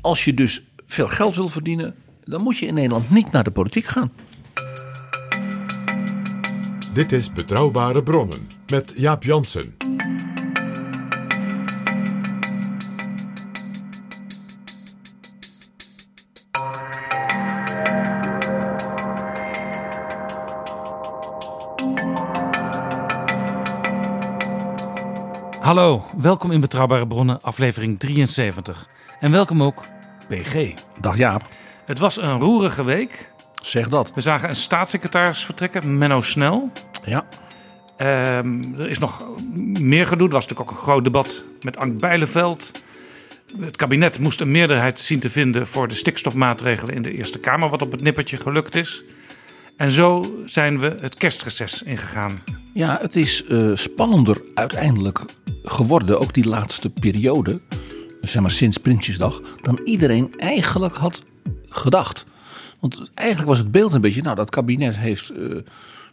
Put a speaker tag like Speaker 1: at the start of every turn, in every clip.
Speaker 1: Als je dus veel geld wil verdienen, dan moet je in Nederland niet naar de politiek gaan.
Speaker 2: Dit is Betrouwbare Bronnen met Jaap Jansen.
Speaker 3: Hallo, welkom in Betrouwbare Bronnen, aflevering 73. En welkom ook PG.
Speaker 1: Dag Jaap,
Speaker 3: Het was een roerige week.
Speaker 1: zeg dat.
Speaker 3: We zagen een staatssecretaris vertrekken, Menno Snel.
Speaker 1: Ja,
Speaker 3: Ehm, er is nog meer gedoe. Er was natuurlijk ook een groot debat met Ank Bijleveld. Het kabinet moest een meerderheid zien te vinden voor de stikstofmaatregelen in de Eerste Kamer, wat op het nippertje gelukt is. En zo zijn we het kerstreces ingegaan.
Speaker 1: ja het is eh, spannender uiteindelijk geworden, ook die laatste periode, zeg maar sinds Prinsjesdag, dan iedereen eigenlijk had gedacht. Want eigenlijk was het beeld een beetje, nou dat kabinet heeft eh,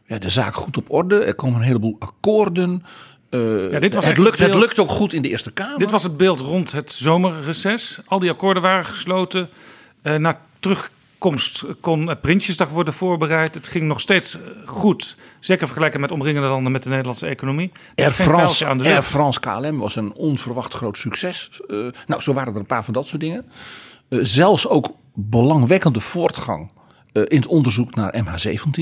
Speaker 1: ja, de zaak goed op orde, er komen een heleboel akkoorden. eh,
Speaker 3: Ja, dit was
Speaker 1: het, lukt,
Speaker 3: het
Speaker 1: lukt ook goed in de Eerste Kamer.
Speaker 3: Dit was het beeld rond het zomerreces. Al die akkoorden waren gesloten. Eh, na terugkomst kon eh, Prinsjesdag worden voorbereid. Het ging nog steeds eh, goed. Zeker vergelijken met omringende landen met de Nederlandse economie.
Speaker 1: Air France,
Speaker 3: aan de
Speaker 1: Air
Speaker 3: lucht.
Speaker 1: France KLM was een onverwacht groot succes. Eh, nou, zo waren er een paar van dat soort dingen. Zelfs ook belangwekkende voortgang in het onderzoek naar MH17.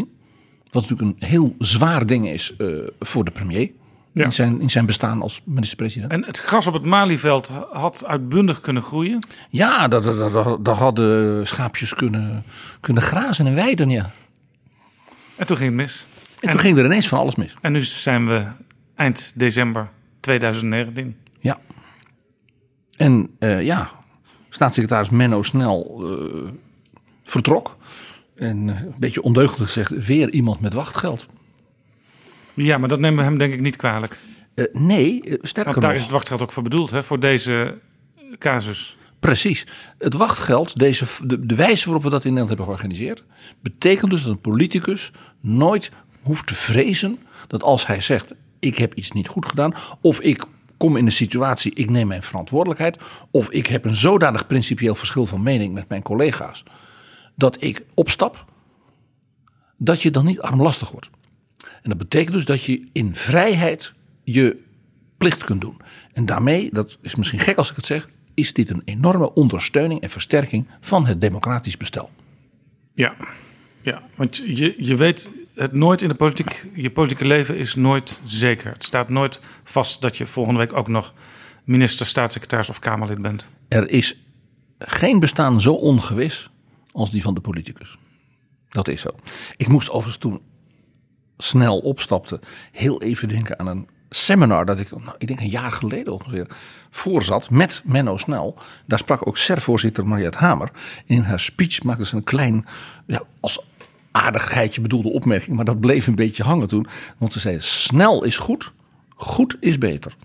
Speaker 1: Wat natuurlijk een heel zwaar ding is voor de premier.
Speaker 3: Ja.
Speaker 1: In, zijn, in zijn bestaan als minister-president.
Speaker 3: En het gras op het Malieveld had uitbundig kunnen groeien.
Speaker 1: Ja, daar, daar hadden schaapjes kunnen, kunnen grazen en weiden. Ja.
Speaker 3: En toen ging het mis.
Speaker 1: En, toen ging er ineens van alles mis.
Speaker 3: En nu zijn we eind december 2019.
Speaker 1: Ja. En eh, ja, staatssecretaris Menno Snel eh, vertrok. En eh, een beetje ondeugend gezegd, weer iemand met wachtgeld.
Speaker 3: Ja, maar dat nemen we hem denk ik niet kwalijk.
Speaker 1: Eh, nee, eh, sterker
Speaker 3: Want daar
Speaker 1: nog,
Speaker 3: is het wachtgeld ook voor bedoeld, hè, voor deze casus.
Speaker 1: precies. Het wachtgeld, deze, de, de wijze waarop we dat in Nederland hebben georganiseerd, betekent dus dat een politicus nooit hoeft te vrezen dat als hij zegt, ik heb iets niet goed gedaan, of ik kom in een situatie, ik neem mijn verantwoordelijkheid, of ik heb een zodanig principieel verschil van mening met mijn collega's, dat ik opstap, dat je dan niet armlastig wordt. En dat betekent dus dat je in vrijheid je plicht kunt doen. En daarmee, dat is misschien gek als ik het zeg, is dit een enorme ondersteuning en versterking van het democratisch bestel.
Speaker 3: Ja, ja want je, je weet het nooit in de politiek. Je politieke leven is nooit zeker. Het staat nooit vast dat je volgende week ook nog minister, staatssecretaris of Kamerlid bent.
Speaker 1: Er is geen bestaan zo ongewis als die van de politicus. Dat is zo. Ik moest overigens toen snel opstapte heel even denken aan een seminar dat ik, nou, ik denk een jaar geleden ongeveer, voorzat met Menno Snel. Daar sprak ook SER-voorzitter Mariette Hamer. In haar speech maakte ze een klein, ja, als aardigheidje bedoelde opmerking, maar dat bleef een beetje hangen toen. Want ze zei, snel is goed, goed is beter.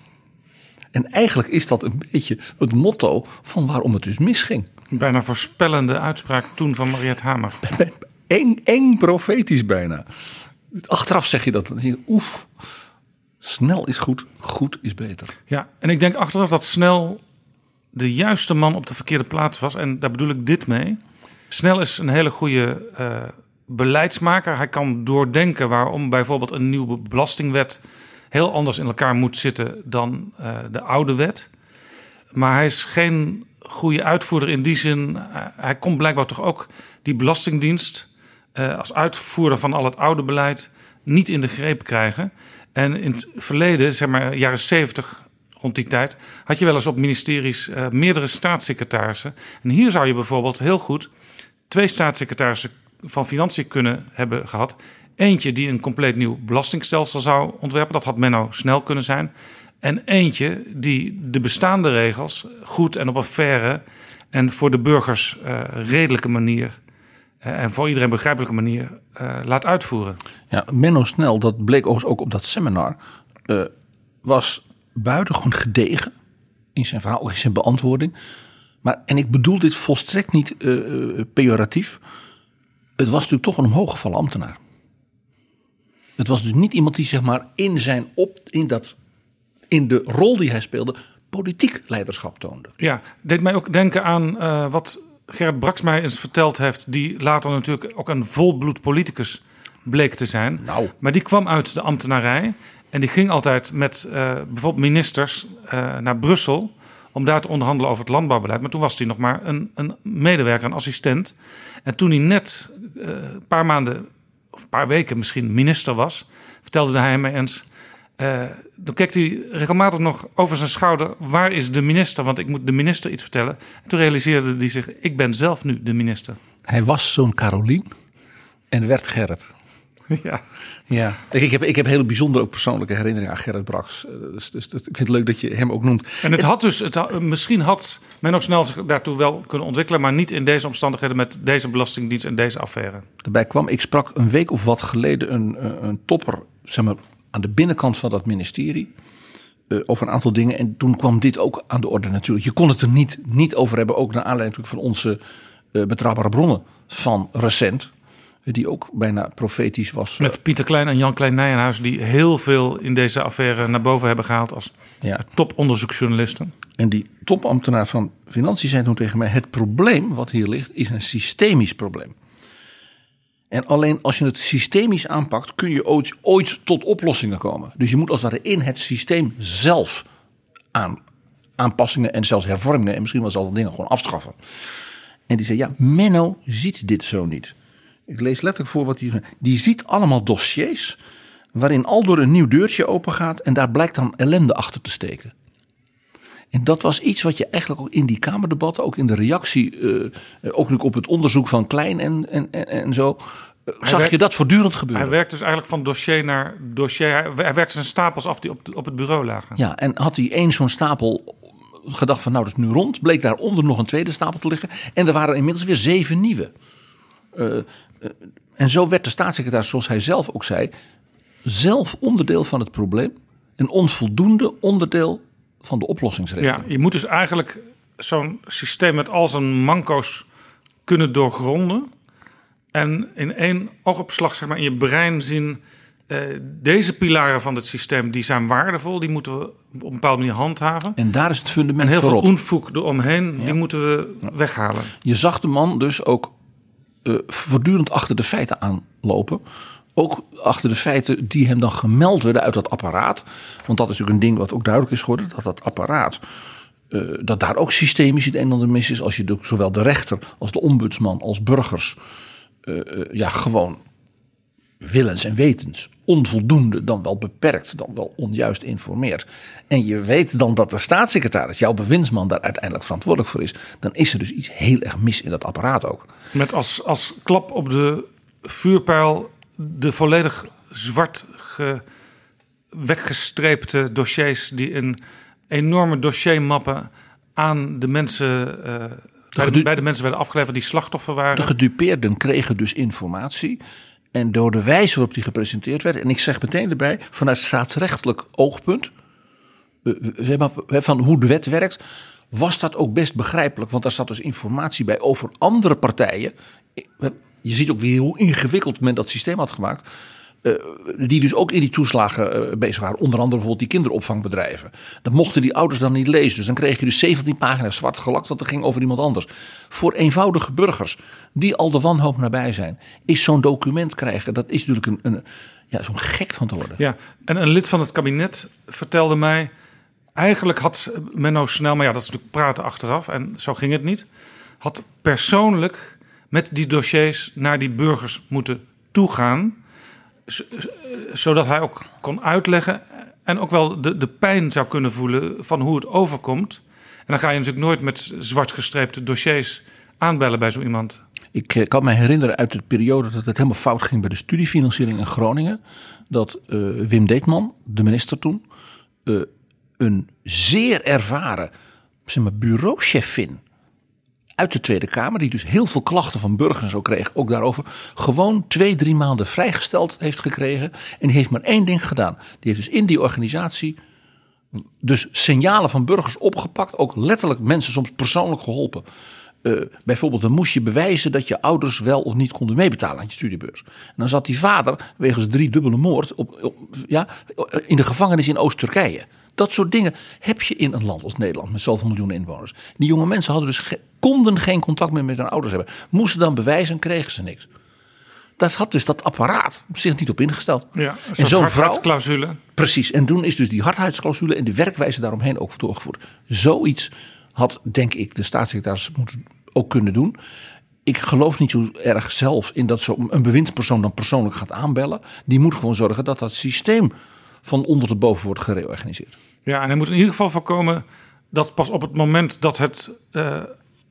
Speaker 1: En eigenlijk is dat een beetje het motto van waarom het dus misging.
Speaker 3: Bijna voorspellende uitspraak toen van Mariette Hamer.
Speaker 1: Eng, eng profetisch bijna. Achteraf zeg je dat. Oef, snel is goed, goed is beter.
Speaker 3: Ja, en ik denk achteraf dat Snel de juiste man op de verkeerde plaats was. En daar bedoel ik dit mee. Snel is een hele goede eh, beleidsmaker. Hij kan doordenken waarom bijvoorbeeld een nieuwe belastingwet heel anders in elkaar moet zitten dan eh, de oude wet. maar hij is geen goede uitvoerder in die zin. eh, Hij kon blijkbaar toch ook die Belastingdienst eh, als uitvoerder van al het oude beleid niet in de greep krijgen. En in het verleden, zeg maar jaren 70, rond die tijd, had je wel eens op ministeries eh, meerdere staatssecretarissen. En hier zou je bijvoorbeeld heel goed twee staatssecretarissen van Financiën kunnen hebben gehad. Eentje die een compleet nieuw belastingstelsel zou ontwerpen. Dat had Menno snel kunnen zijn. En eentje die de bestaande regels goed en op een faire en voor de burgers eh, redelijke manier en voor iedereen begrijpelijke manier eh, laat uitvoeren.
Speaker 1: Ja, Menno Snel, dat bleek ook op dat seminar, eh, was buitengewoon gedegen in zijn verhaal, in zijn beantwoording. Maar, en ik bedoel dit volstrekt niet eh, pejoratief. Het was natuurlijk toch een omhooggevallen ambtenaar. Het was dus niet iemand die zeg maar in zijn op, in dat, in de rol die hij speelde, politiek leiderschap toonde.
Speaker 3: Ja, deed mij ook denken aan wat Gerrit Braks mij eens verteld heeft, die later natuurlijk ook een volbloed politicus bleek te zijn.
Speaker 1: Nou.
Speaker 3: Maar die kwam uit de ambtenarij en die ging altijd met eh, bijvoorbeeld ministers eh, naar Brussel om daar te onderhandelen over het landbouwbeleid. Maar toen was hij nog maar een, een medewerker, een assistent. En toen hij net eh, een paar maanden of een paar weken misschien minister was, vertelde hij mij eens. Eh, dan keek hij regelmatig nog over zijn schouder. Waar is de minister? Want ik moet de minister iets vertellen. En toen realiseerde hij zich: ik ben zelf nu de minister.
Speaker 1: Hij was zo'n Carolien en werd Gerrit.
Speaker 3: ja.
Speaker 1: Ja, ik heb, ik heb hele bijzondere ook persoonlijke herinneringen aan Gerrit Braks. Eh, Dus, dus, dus ik vind het leuk dat je hem ook noemt.
Speaker 3: En het had dus, het had- misschien had men ook snel zich daartoe wel kunnen ontwikkelen, maar niet in deze omstandigheden met deze belastingdienst en deze affaire.
Speaker 1: Daarbij kwam, ik sprak een week of wat geleden een, eh, een topper zeg maar, aan de binnenkant van dat ministerie. eh, over een aantal dingen. En toen kwam dit ook aan de orde natuurlijk. Je kon het er niet, niet over hebben. Ook naar aanleiding natuurlijk van onze eh, betrouwbare bronnen van recent. eh, Die ook bijna profetisch was.
Speaker 3: Met Pieter Klein en Jan Klein Nijenhuis, die heel veel in deze affaire naar boven hebben gehaald als
Speaker 1: Ja.
Speaker 3: toponderzoeksjournalisten.
Speaker 1: En die topambtenaar van Financiën zei toen tegen mij: Het probleem wat hier ligt is een systemisch probleem. En alleen als je het systemisch aanpakt, kun je ooit, ooit tot oplossingen komen. Dus je moet als het ware in het systeem zelf aan, aanpassingen en zelfs hervormingen en misschien wel zelfs dingen gewoon afschaffen. En die zei: Ja, Menno ziet dit zo niet. Ik lees letterlijk voor wat hij. Die ziet allemaal dossiers waarin al door een nieuw deurtje open gaat en daar blijkt dan ellende achter te steken. En dat was iets wat je eigenlijk ook in die Kamerdebatten, ook in de reactie, eh, ook op het onderzoek van Klein en, en, en, en zo, eh, zag
Speaker 3: werkt-
Speaker 1: je dat voortdurend gebeuren.
Speaker 3: Hij werkt dus eigenlijk van dossier naar dossier. Hij, hij werkt zijn stapels af die op, op het bureau lagen.
Speaker 1: Ja, en had hij één zo'n stapel gedacht van nou dat is nu rond, bleek daaronder nog een tweede stapel te liggen. En er waren inmiddels weer zeven nieuwe. En zo werd de staatssecretaris, zoals hij zelf ook zei, zelf onderdeel van het probleem. Een onvoldoende onderdeel van de oplossingsregeling.
Speaker 3: Ja, je moet dus eigenlijk zo'n systeem met al zijn manco's kunnen doorgronden. En in één oogopslag zeg maar, in je brein zien... eh, deze pilaren van het systeem die zijn waardevol. Die moeten we op een bepaalde manier handhaven.
Speaker 1: En daar is het
Speaker 3: En
Speaker 1: fundament
Speaker 3: heel veel onfoek eromheen, die moeten we weghalen.
Speaker 1: Je zag de man dus ook eh, voortdurend achter de feiten aanlopen. Ook achter de feiten die hem dan gemeld werden uit dat apparaat. Want dat is natuurlijk een ding wat ook duidelijk is geworden. Dat dat apparaat, eh, dat daar ook systemisch het een en ander mis is. Als je zowel de rechter als de ombudsman als burgers eh, eh, ja, gewoon willens en wetens onvoldoende, dan wel beperkt, dan wel onjuist informeert. En je weet dan dat de staatssecretaris, jouw bewindsman, daar uiteindelijk verantwoordelijk voor is. Dan is er dus iets heel erg mis in dat apparaat ook.
Speaker 3: Met als, als klap op de vuurpijl de volledig zwart ge, weggestreepte dossiers die in enorme dossiermappen aan de mensen, eh, bij, de, bij de mensen werden afgeleverd die slachtoffer waren.
Speaker 1: De gedupeerden kregen dus informatie. En door de wijze waarop die gepresenteerd werd, en ik zeg meteen erbij, vanuit staatsrechtelijk oogpunt, eh, van hoe de wet werkt, was dat ook best begrijpelijk. Want daar zat dus informatie bij over andere partijen. Je ziet ook weer hoe ingewikkeld men dat systeem had gemaakt. eh, die dus ook in die toeslagen eh, bezig waren. Onder andere bijvoorbeeld die kinderopvangbedrijven. Dat mochten die ouders dan niet lezen. Dus dan kreeg je dus 17 pagina's zwart gelakt. Dat ging over iemand anders. Voor eenvoudige burgers die al de wanhoop nabij zijn. Is zo'n document krijgen. Dat is natuurlijk een, een, ja, zo'n gek van te worden.
Speaker 3: Ja, en een lid van het kabinet vertelde mij Eigenlijk had Menno Snel, maar ja, dat is natuurlijk praten achteraf en zo ging het niet. Had persoonlijk met die dossiers naar die burgers moeten toegaan. Zodat hij ook kon uitleggen en ook wel de, de pijn zou kunnen voelen van hoe het overkomt. En dan ga je natuurlijk nooit met zwart gestreepte dossiers aanbellen bij zo iemand.
Speaker 1: Ik eh, kan me herinneren uit de periode dat het helemaal fout ging bij de studiefinanciering in Groningen. Dat eh, Wim Deetman, de minister toen, eh, een zeer ervaren zeg maar, bureauchefin uit de Tweede Kamer, die dus heel veel klachten van burgers zo kreeg, ook daarover, gewoon twee, drie maanden vrijgesteld heeft gekregen. En die heeft maar één ding gedaan. Die heeft dus in die organisatie dus signalen van burgers opgepakt, ook letterlijk mensen soms persoonlijk geholpen. Eh, bijvoorbeeld, dan moest je bewijzen dat je ouders wel of niet konden meebetalen aan je studiebeurs. En dan zat die vader wegens drie dubbele moord op- ja, in de gevangenis in Oost-Turkije. Dat soort dingen heb je in een land als Nederland met zoveel miljoenen inwoners. Die jonge mensen hadden dus ge- konden geen contact meer met hun ouders hebben. Moesten dan bewijzen en kregen ze niks. Daar had dus dat apparaat zich niet op ingesteld.
Speaker 3: Ja,
Speaker 1: en zo'n vrouw,
Speaker 3: clausule.
Speaker 1: Precies, en toen is dus die hardheidsclausule en de werkwijze daaromheen ook doorgevoerd. Zoiets had, denk ik, de staatssecretaris moeten ook kunnen doen. Ik geloof niet zo erg zelf in dat zo een bewindspersoon dan persoonlijk gaat aanbellen. Die moet gewoon zorgen dat dat systeem van onder tot boven wordt gereorganiseerd.
Speaker 3: Ja, en hij moet in ieder geval voorkomen dat pas op het moment dat het eh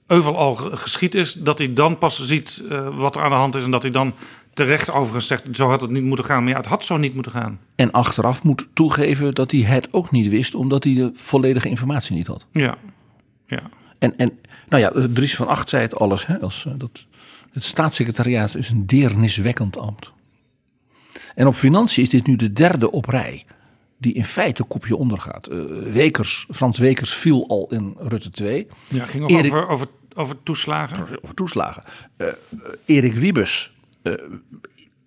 Speaker 3: euvel al ge- geschied is, dat hij dan pas ziet eh, wat er aan de hand is en dat hij dan terecht overigens zegt, zo had het niet moeten gaan. Maar ja, het had zo niet moeten gaan.
Speaker 1: En achteraf moet toegeven dat hij het ook niet wist, omdat hij de volledige informatie niet had.
Speaker 3: Ja, ja.
Speaker 1: En, en nou ja, Dries van Acht zei het alles. Hè, als, eh, dat, het staatssecretariaat is een deerniswekkend ambt. En op financiën is dit nu de derde op rij. Die in feite kopje ondergaat. Eh Wekers, Frans Wekers viel al in Rutte 2.
Speaker 3: ja ging ook
Speaker 1: Erik-
Speaker 3: over, over, over toeslagen.
Speaker 1: over toeslagen. Eh, eh, Erik Wiebes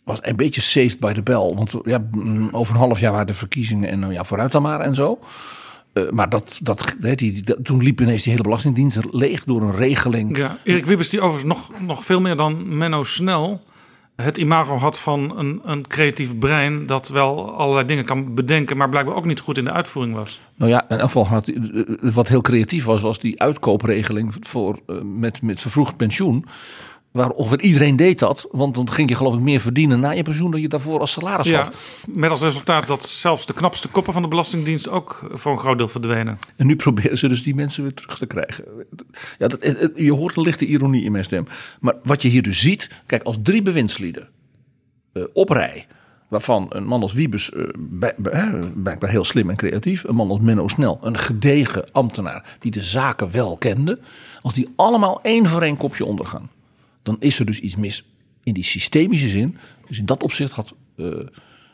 Speaker 1: was een beetje saved by the bell. Want ja, mm, over een half jaar waren de verkiezingen en nou ja, vooruit dan maar en zo. Maar dat, dat, die, dat- toen liep ineens die hele belastingdienst leeg door een regeling.
Speaker 3: Ja, Erik Wibbers die overigens nog, nog veel meer dan Menno Snel het imago had van een, een creatief brein dat wel allerlei dingen kan bedenken, maar blijkbaar ook niet goed in de uitvoering was.
Speaker 1: Nou ja, in afval had eh, wat heel creatief was, was die uitkoopregeling voor, eh, met, met vervroegd pensioen. Waar ongeveer iedereen deed dat, want dan ging je geloof ik meer verdienen na je pensioen dan je daarvoor als salaris
Speaker 3: Ja,
Speaker 1: had.
Speaker 3: met als resultaat dat zelfs de knapste koppen van de Belastingdienst ook voor een groot deel verdwenen.
Speaker 1: En nu proberen ze dus die mensen weer terug te krijgen. Ja, dat, het- het- je hoort een lichte ironie in mijn stem. Maar wat je hier dus ziet, kijk, als drie bewindslieden eh, op rij, waarvan een man als Wiebes eh, bij, bij, eh, blijkbaar heel slim en creatief, een man als Menno Snel, een gedegen ambtenaar die de zaken wel kende, als die allemaal één voor één kopje ondergaan, dan is er dus iets mis in die systemische zin. Dus in dat opzicht had eh,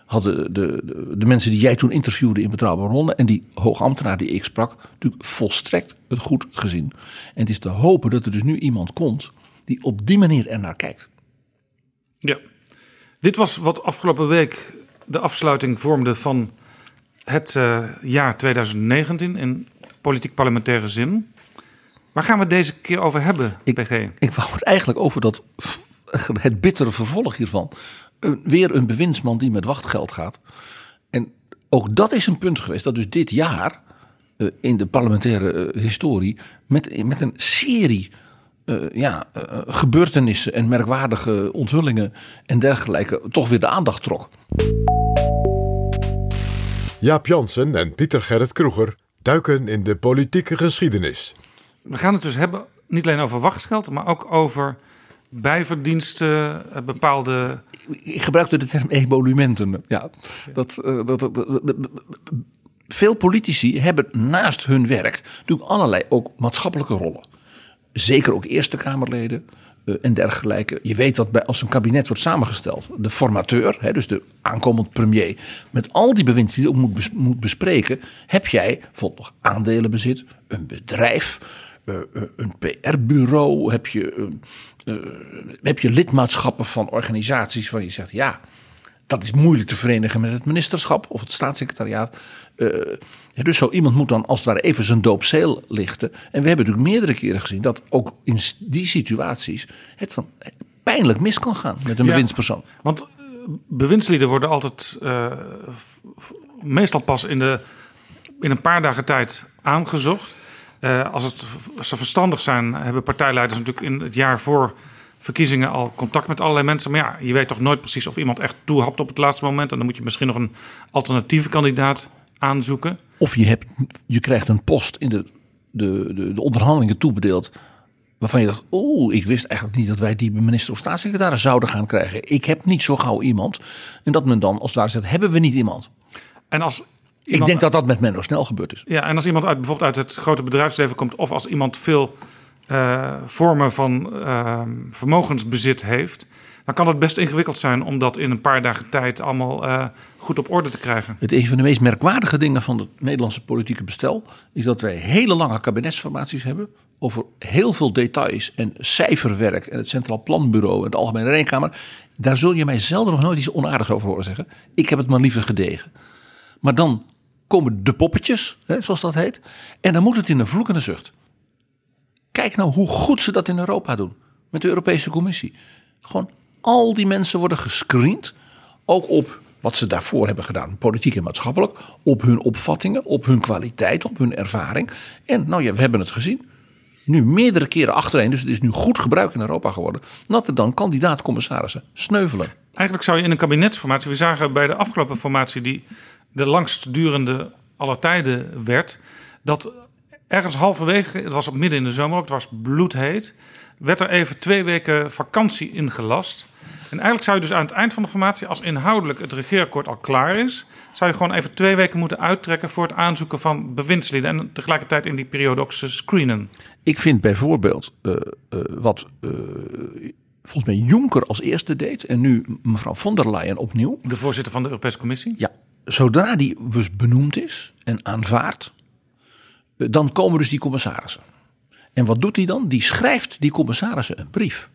Speaker 1: hadden de, de, mensen die jij toen interviewde in Betrouwbare Bronnen en die hoogambtenaar die ik sprak, natuurlijk volstrekt het goed gezien. En het is te hopen dat er dus nu iemand komt die op die manier ernaar kijkt.
Speaker 3: Ja. Dit was wat afgelopen week de afsluiting vormde van het eh, jaar 2019 in politiek-parlementaire zin. Waar gaan we het deze keer over hebben,
Speaker 1: Ik-
Speaker 3: PG?
Speaker 1: Ik wou het eigenlijk over dat, het bittere vervolg hiervan. Weer een bewindsman die met wachtgeld gaat. En ook dat is een punt geweest dat dus dit jaar eh, in de parlementaire eh, historie met, met een serie eh, ja, gebeurtenissen en merkwaardige onthullingen en dergelijke toch weer de aandacht trok.
Speaker 2: Jaap Jansen en Pieter Gerrit Kroeger duiken in de politieke geschiedenis.
Speaker 3: We gaan het dus hebben niet alleen over wachtgeld, maar ook over bijverdiensten, eh, bepaalde...
Speaker 1: Ik gebruikte de term emolumenten. Ja, dat, eh, dat, dat, dat- veel politici hebben naast hun werk natuurlijk allerlei ook maatschappelijke rollen. Zeker ook Eerste Kamerleden eh, en dergelijke. Je weet dat bij, als een kabinet wordt samengesteld, de formateur, hè, dus de aankomend premier, met al die bewinds die hij ook moet, bes- moet bespreken, heb jij bijvoorbeeld nog aandelenbezit, een bedrijf, een PR-bureau, heb je, eh, eh, heb je lidmaatschappen van organisaties waar je zegt, ja, dat is moeilijk te verenigen met het ministerschap of het staatssecretariaat. Eh, dus zo iemand moet dan als het ware even zijn doopzeel lichten. En we hebben natuurlijk meerdere keren gezien dat ook in die situaties het dan pijnlijk mis kan gaan met een
Speaker 3: Ja.
Speaker 1: bewindspersoon.
Speaker 3: Want eh, bewindslieden worden altijd eh, meestal pas in de in een paar dagen tijd aangezocht. Uh, als, het, als ze verstandig zijn, hebben partijleiders natuurlijk in het jaar voor verkiezingen al contact met allerlei mensen. Maar ja, je weet toch nooit precies of iemand echt toehapt op het laatste moment. En dan moet je misschien nog een alternatieve kandidaat aanzoeken.
Speaker 1: Of je, hebt, je krijgt een post in de, de, de, de onderhandelingen toebedeeld. Waarvan je dacht, oh, ik wist eigenlijk niet dat wij die minister of staatssecretaris zouden gaan krijgen. Ik heb niet zo gauw iemand. En dat men dan als daar zegt, hebben we niet iemand.
Speaker 3: En als
Speaker 1: ik denk dat dat met Menno snel gebeurd is.
Speaker 3: Ja, en als iemand uit, bijvoorbeeld uit het grote bedrijfsleven komt, of als iemand veel uh, vormen van uh, vermogensbezit heeft, dan kan het best ingewikkeld zijn om dat in een paar dagen tijd allemaal uh, goed op orde te krijgen.
Speaker 1: Het een van de meest merkwaardige dingen van het Nederlandse politieke bestel is dat wij hele lange kabinetsformaties hebben over heel veel details en cijferwerk en het Centraal Planbureau en de Algemene Rekenkamer. Daar zul je mij zelden nog nooit iets onaardigs over horen zeggen. Ik heb het maar liever gedegen. Maar dan komen de poppetjes, hè, zoals dat heet. En dan moet het in een vloekende zucht. Kijk nou hoe goed ze dat in Europa doen. Met de Europese Commissie. Gewoon al die mensen worden gescreend. Ook op wat ze daarvoor hebben gedaan, politiek en maatschappelijk. Op hun opvattingen, op hun kwaliteit, op hun ervaring. En nou ja, we hebben het gezien. Nu meerdere keren achtereen, dus het is nu goed gebruik in Europa geworden. Dat er dan kandidaat-commissarissen sneuvelen.
Speaker 3: Eigenlijk zou je in een kabinetsformatie, we zagen bij de afgelopen formatie die de langstdurende aller tijden werd, dat ergens halverwege, het was op midden in de zomer ook, het was bloedheet, werd er even twee weken vakantie ingelast. En eigenlijk zou je dus aan het eind van de formatie, als inhoudelijk het regeerakkoord al klaar is, zou je gewoon even twee weken moeten uittrekken voor het aanzoeken van bewindslieden en tegelijkertijd in die periode ook ze screenen.
Speaker 1: Ik vind bijvoorbeeld uh, uh, wat uh, volgens mij Juncker als eerste deed en nu mevrouw von der Leyen opnieuw.
Speaker 3: De voorzitter van de Europese Commissie?
Speaker 1: Ja, zodra die dus benoemd is en aanvaard, dan komen dus die commissarissen. En wat doet hij dan? Die schrijft die commissarissen een brief.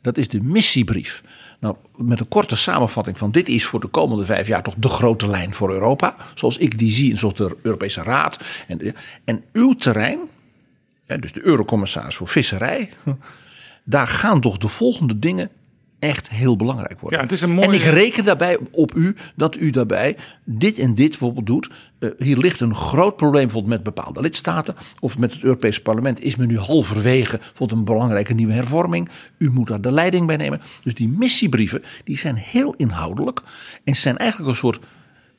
Speaker 1: Dat is de missiebrief. Nou, met een korte samenvatting van dit is voor de komende vijf jaar toch de grote lijn voor Europa. Zoals ik die zie in zoals de Europese Raad. En, en uw terrein, dus de eurocommissaris voor visserij, daar gaan toch de volgende dingen echt heel belangrijk worden.
Speaker 3: Ja, het is een mooie...
Speaker 1: En ik reken daarbij op u dat u daarbij dit en dit bijvoorbeeld doet. Uh, hier ligt een groot probleem bijvoorbeeld met bepaalde lidstaten of met het Europese parlement is men nu halverwege bijvoorbeeld een belangrijke nieuwe hervorming. U moet daar de leiding bij nemen. Dus die missiebrieven die zijn heel inhoudelijk en zijn eigenlijk een soort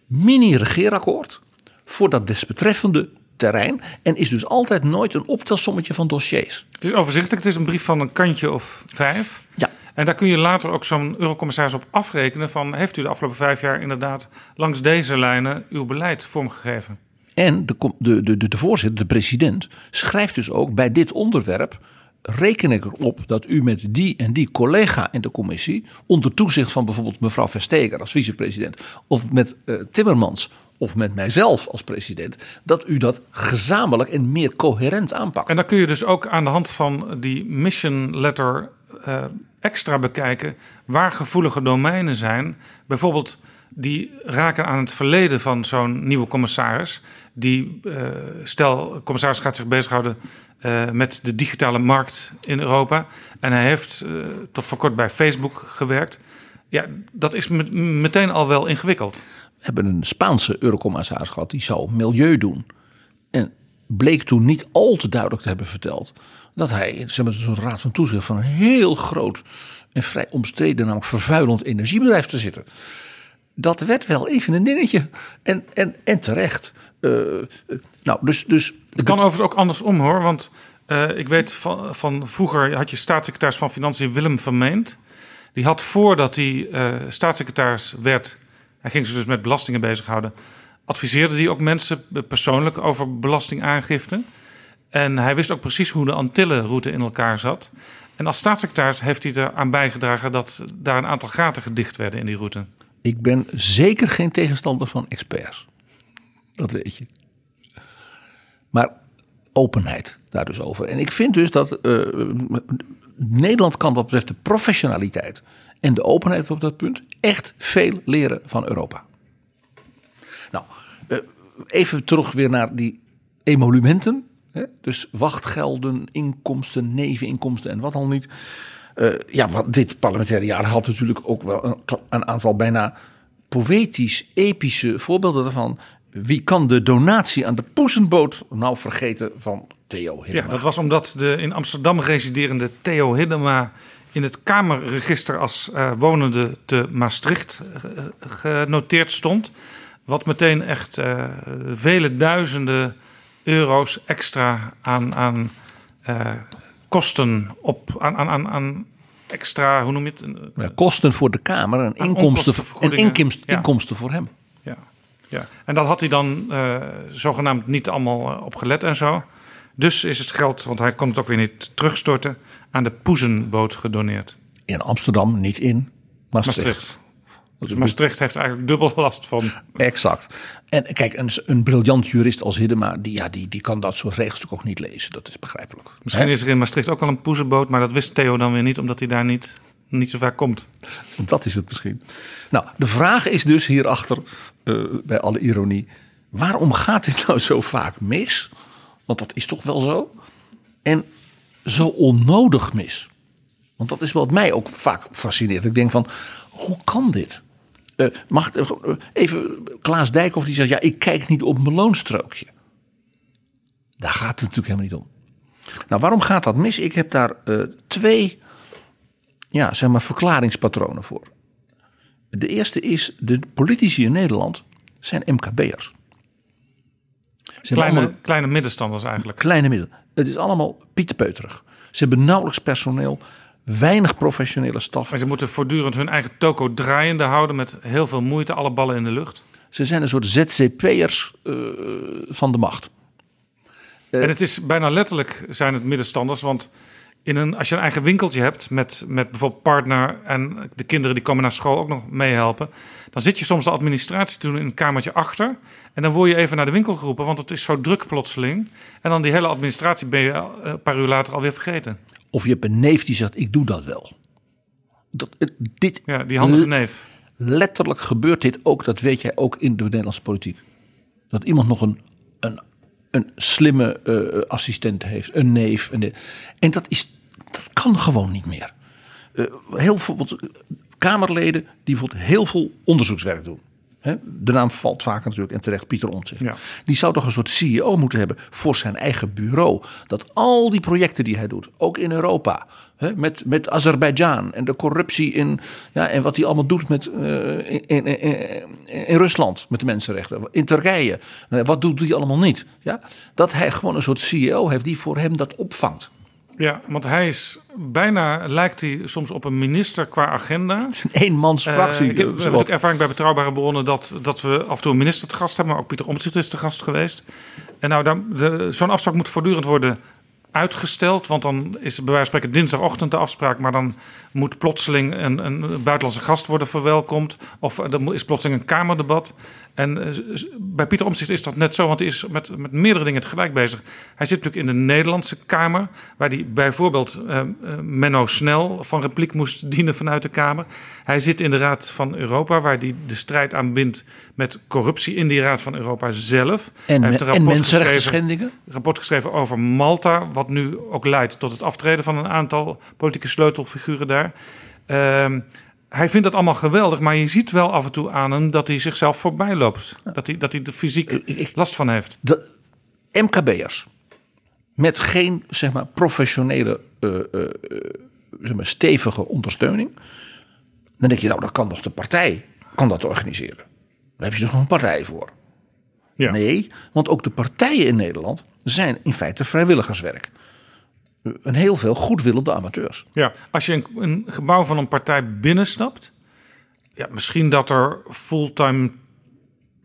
Speaker 1: mini-regeerakkoord voor dat desbetreffende terrein en is dus altijd nooit een optelsommetje van dossiers.
Speaker 3: Het is overzichtelijk, het is een brief van een kantje of vijf.
Speaker 1: Ja.
Speaker 3: En daar kun je later ook zo'n eurocommissaris op afrekenen van heeft u de afgelopen vijf jaar inderdaad langs deze lijnen uw beleid vormgegeven.
Speaker 1: En de, de, de, de voorzitter, de president, schrijft dus ook bij dit onderwerp reken ik erop dat u met die en die collega in de commissie, onder toezicht van bijvoorbeeld mevrouw Versteger als vicepresident, of met uh, Timmermans of met mijzelf als president, dat u dat gezamenlijk en meer coherent aanpakt.
Speaker 3: En dan kun je dus ook aan de hand van die mission letter uh, extra bekijken waar gevoelige domeinen zijn. Bijvoorbeeld die raken aan het verleden van zo'n nieuwe commissaris. Die, uh, stel, commissaris gaat zich bezighouden uh, met de digitale markt in Europa. En hij heeft tot voor kort bij Facebook gewerkt. Ja, dat is met, meteen al wel ingewikkeld.
Speaker 1: We hebben een Spaanse eurocommissaris gehad die zou milieu doen. En bleek toen niet al te duidelijk te hebben verteld dat hij zeg maar, zo'n raad van toezicht van een heel groot en vrij omstreden, namelijk vervuilend energiebedrijf te zitten. Dat werd wel even een dingetje. En, en, en terecht. Uh, nou, dus, dus,
Speaker 3: het kan overigens ook andersom hoor. Want uh, ik weet van, van vroeger had je staatssecretaris van Financiën Willem Vermeend. Die had voordat hij staatssecretaris werd, hij ging zich dus met belastingen bezighouden, adviseerde hij ook mensen persoonlijk over belastingaangifte. En hij wist ook precies hoe de Antillenroute in elkaar zat. En als staatssecretaris heeft hij eraan bijgedragen dat daar een aantal gaten gedicht werden in die route.
Speaker 1: Ik ben zeker geen tegenstander van experts. Dat weet je. Maar openheid daar dus over. En ik vind dus dat uh, Nederland kan wat betreft de professionaliteit en de openheid op dat punt echt veel leren van Europa. Nou, uh, even terug weer naar die emolumenten. Dus wachtgelden, inkomsten, neveninkomsten en wat al niet. Uh, ja, wat dit parlementaire jaar had natuurlijk ook wel een, een aantal bijna poëtisch, epische voorbeelden daarvan. wie kan de donatie aan de Poesenboot nou vergeten van Theo Hiddema?
Speaker 3: Ja, dat was omdat de in Amsterdam residerende Theo Hiddema in het Kamerregister als uh, wonende te Maastricht uh, genoteerd stond. Wat meteen echt vele duizenden euro's extra aan, aan kosten op aan, aan, aan extra, hoe noem je het?
Speaker 1: Ja, kosten voor de Kamer en inkomsten, en inkomsten, ja. inkomsten voor hem.
Speaker 3: Ja. ja, en dat had hij dan uh, zogenaamd niet allemaal uh, op gelet en zo. Dus is het geld, want hij kon het ook weer niet terugstorten, aan de Poezenboot gedoneerd.
Speaker 1: In Amsterdam, niet in Maastricht.
Speaker 3: Maastricht. Dus Maastricht heeft eigenlijk dubbel last van.
Speaker 1: Exact. En kijk, een, een briljant jurist als Hiddema, die, ja, die, die kan dat soort regels ook niet lezen. Dat is begrijpelijk.
Speaker 3: Misschien is er in Maastricht ook al een poezenboot, maar dat wist Theo dan weer niet, omdat hij daar niet, niet zo vaak komt.
Speaker 1: Dat is het misschien. Nou, de vraag is dus hierachter, uh, bij alle ironie, waarom gaat dit nou zo vaak mis? Want dat is toch wel zo. En zo onnodig mis. Want dat is wat mij ook vaak fascineert. Ik denk van, hoe kan dit? Uh, mag uh, even Klaas Dijkhoff die zegt: ja, ik kijk niet op mijn loonstrookje. Daar gaat het natuurlijk helemaal niet om. Nou, waarom gaat dat mis? Ik heb daar uh, twee, ja, zeg maar, verklaringspatronen voor. De eerste is: de politici in Nederland zijn MKB'ers.
Speaker 3: Kleine, allemaal, kleine middenstanders eigenlijk.
Speaker 1: Kleine midden. Het is allemaal pieterpeuterig. Ze hebben nauwelijks personeel weinig professionele staf.
Speaker 3: Maar ze moeten voortdurend hun eigen toko draaiende houden met heel veel moeite, alle ballen in de lucht.
Speaker 1: Ze zijn een soort ZZP'ers uh, van de macht.
Speaker 3: Uh, en het is bijna letterlijk zijn het middenstanders, want in een, als je een eigen winkeltje hebt met, met bijvoorbeeld partner en de kinderen die komen naar school ook nog meehelpen, dan zit je soms de administratie te doen in een kamertje achter en dan word je even naar de winkel geroepen, want het is zo druk plotseling. En dan die hele administratie ben je een paar uur later alweer vergeten.
Speaker 1: Of je hebt een neef die zegt: Ik doe dat wel. Dat, dit,
Speaker 3: ja, die handige neef.
Speaker 1: Letterlijk gebeurt dit ook, dat weet jij ook in de Nederlandse politiek. Dat iemand nog een, een, een slimme uh, assistent heeft, een neef. Een, en dat, is, dat kan gewoon niet meer. Uh, heel bijvoorbeeld Kamerleden die bijvoorbeeld heel veel onderzoekswerk doen. De naam valt vaker natuurlijk en terecht Pieter Omtzigt. Ja. Die zou toch een soort CEO moeten hebben voor zijn eigen bureau. Dat al die projecten die hij doet, ook in Europa, met, met Azerbeidzjan en de corruptie in, ja, en wat hij allemaal doet met, uh, in, in, in, in, Rusland met de mensenrechten, in Turkije. Wat doet hij allemaal niet? Ja? Dat hij gewoon een soort CEO heeft die voor hem dat opvangt.
Speaker 3: Ja, want hij is bijna, lijkt hij soms op een minister qua agenda.
Speaker 1: Het is een eenmansfractie. Uh,
Speaker 3: ik heb, hebben ook ervaring bij betrouwbare bronnen dat, dat we af en toe een minister te gast hebben. Maar ook Pieter Omtzigt is te gast geweest. En nou, zo'n afspraak moet voortdurend worden uitgesteld. Want dan is bij wijze van spreken dinsdagochtend de afspraak. Maar dan moet plotseling een, een buitenlandse gast worden verwelkomd. Of er is plotseling een Kamerdebat. En uh, bij Pieter Omtzigt is dat net zo, want hij is met, met meerdere dingen tegelijk bezig. Hij zit natuurlijk in de Nederlandse Kamer, waar hij bijvoorbeeld uh, Menno Snel van repliek moest dienen vanuit de Kamer. Hij zit in de Raad van Europa, waar hij de strijd aanbindt met corruptie in die Raad van Europa zelf.
Speaker 1: En,
Speaker 3: hij
Speaker 1: heeft een rapport geschreven,
Speaker 3: rapport geschreven over Malta, wat nu ook leidt tot het aftreden van een aantal politieke sleutelfiguren daar. Uh, hij vindt dat allemaal geweldig, maar je ziet wel af en toe aan hem dat hij zichzelf voorbij loopt. Dat, hij, dat hij er fysiek last van heeft.
Speaker 1: De MKB'ers met geen zeg maar, professionele, uh, uh, zeg maar, stevige ondersteuning. Dan denk je, nou, dat kan toch de partij kan dat organiseren. Daar heb je toch een partij voor. Ja. Nee, want ook de partijen in Nederland zijn in feite vrijwilligerswerk een heel veel goedwillende amateurs.
Speaker 3: Ja, als je een, een gebouw van een partij binnenstapt, ja, misschien dat er fulltime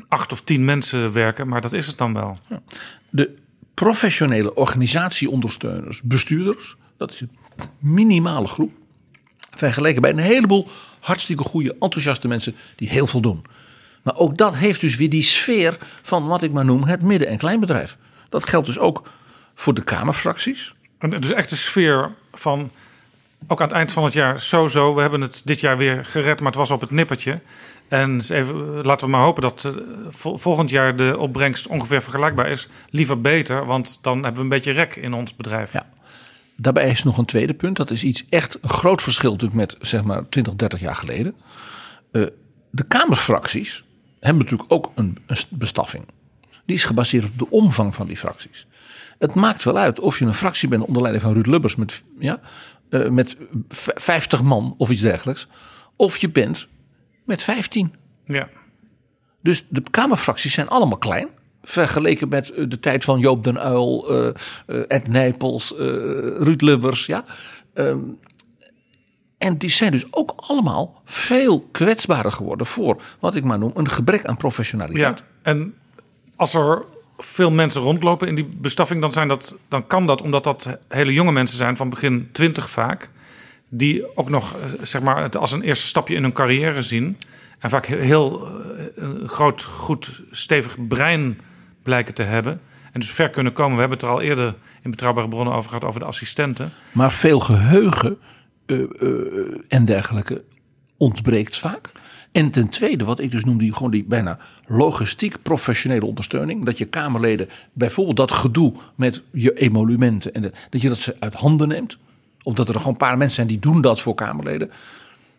Speaker 3: acht of tien mensen werken, maar dat is het dan wel. Ja.
Speaker 1: De professionele organisatieondersteuners, bestuurders, dat is een minimale groep. Vergeleken bij een heleboel hartstikke goede, enthousiaste mensen die heel veel doen. Maar ook dat heeft dus weer die sfeer van wat ik maar noem het midden- en kleinbedrijf. Dat geldt dus ook voor de Kamerfracties.
Speaker 3: Dus echt de sfeer van, ook aan het eind van het jaar, zo zo. We hebben het dit jaar weer gered, maar het was op het nippertje. En even, laten we maar hopen dat uh, volgend jaar de opbrengst ongeveer vergelijkbaar is. Liever beter, want dan hebben we een beetje rek in ons bedrijf.
Speaker 1: Ja. Daarbij is nog een tweede punt. Dat is iets echt een groot verschil natuurlijk met zeg maar 20, 30 jaar geleden. Uh, de Kamerfracties hebben natuurlijk ook een, een bestaffing. Die is gebaseerd op de omvang van die fracties. Het maakt wel uit of je een fractie bent onder leiding van Ruud Lubbers met, ja, uh, met 50 man of iets dergelijks. Of je bent met 15.
Speaker 3: Ja.
Speaker 1: Dus de Kamerfracties zijn allemaal klein. Vergeleken met eh, de tijd van Joop den Uil, uh, uh, Ed Nijpels, Ruud Lubbers. Ja. Um, en die zijn dus ook allemaal veel kwetsbaarder geworden voor wat ik maar noem een gebrek aan professionaliteit.
Speaker 3: Ja, en als er veel mensen rondlopen in die bestaffing, dan, zijn dat, dan kan dat omdat dat hele jonge mensen zijn van begin twintig vaak. Die ook nog zeg maar, het als een eerste stapje in hun carrière zien. En vaak heel een groot, goed, stevig brein blijken te hebben. En dus ver kunnen komen. We hebben het er al eerder in betrouwbare bronnen over gehad, over de assistenten.
Speaker 1: Maar veel geheugen uh, uh, en dergelijke ontbreekt vaak. En ten tweede, wat ik dus noem, die, gewoon die bijna logistiek professionele ondersteuning. Dat je Kamerleden bijvoorbeeld dat gedoe met je emolumenten. En de, dat je dat ze uit handen neemt. Of dat er gewoon een paar mensen zijn die doen dat voor Kamerleden.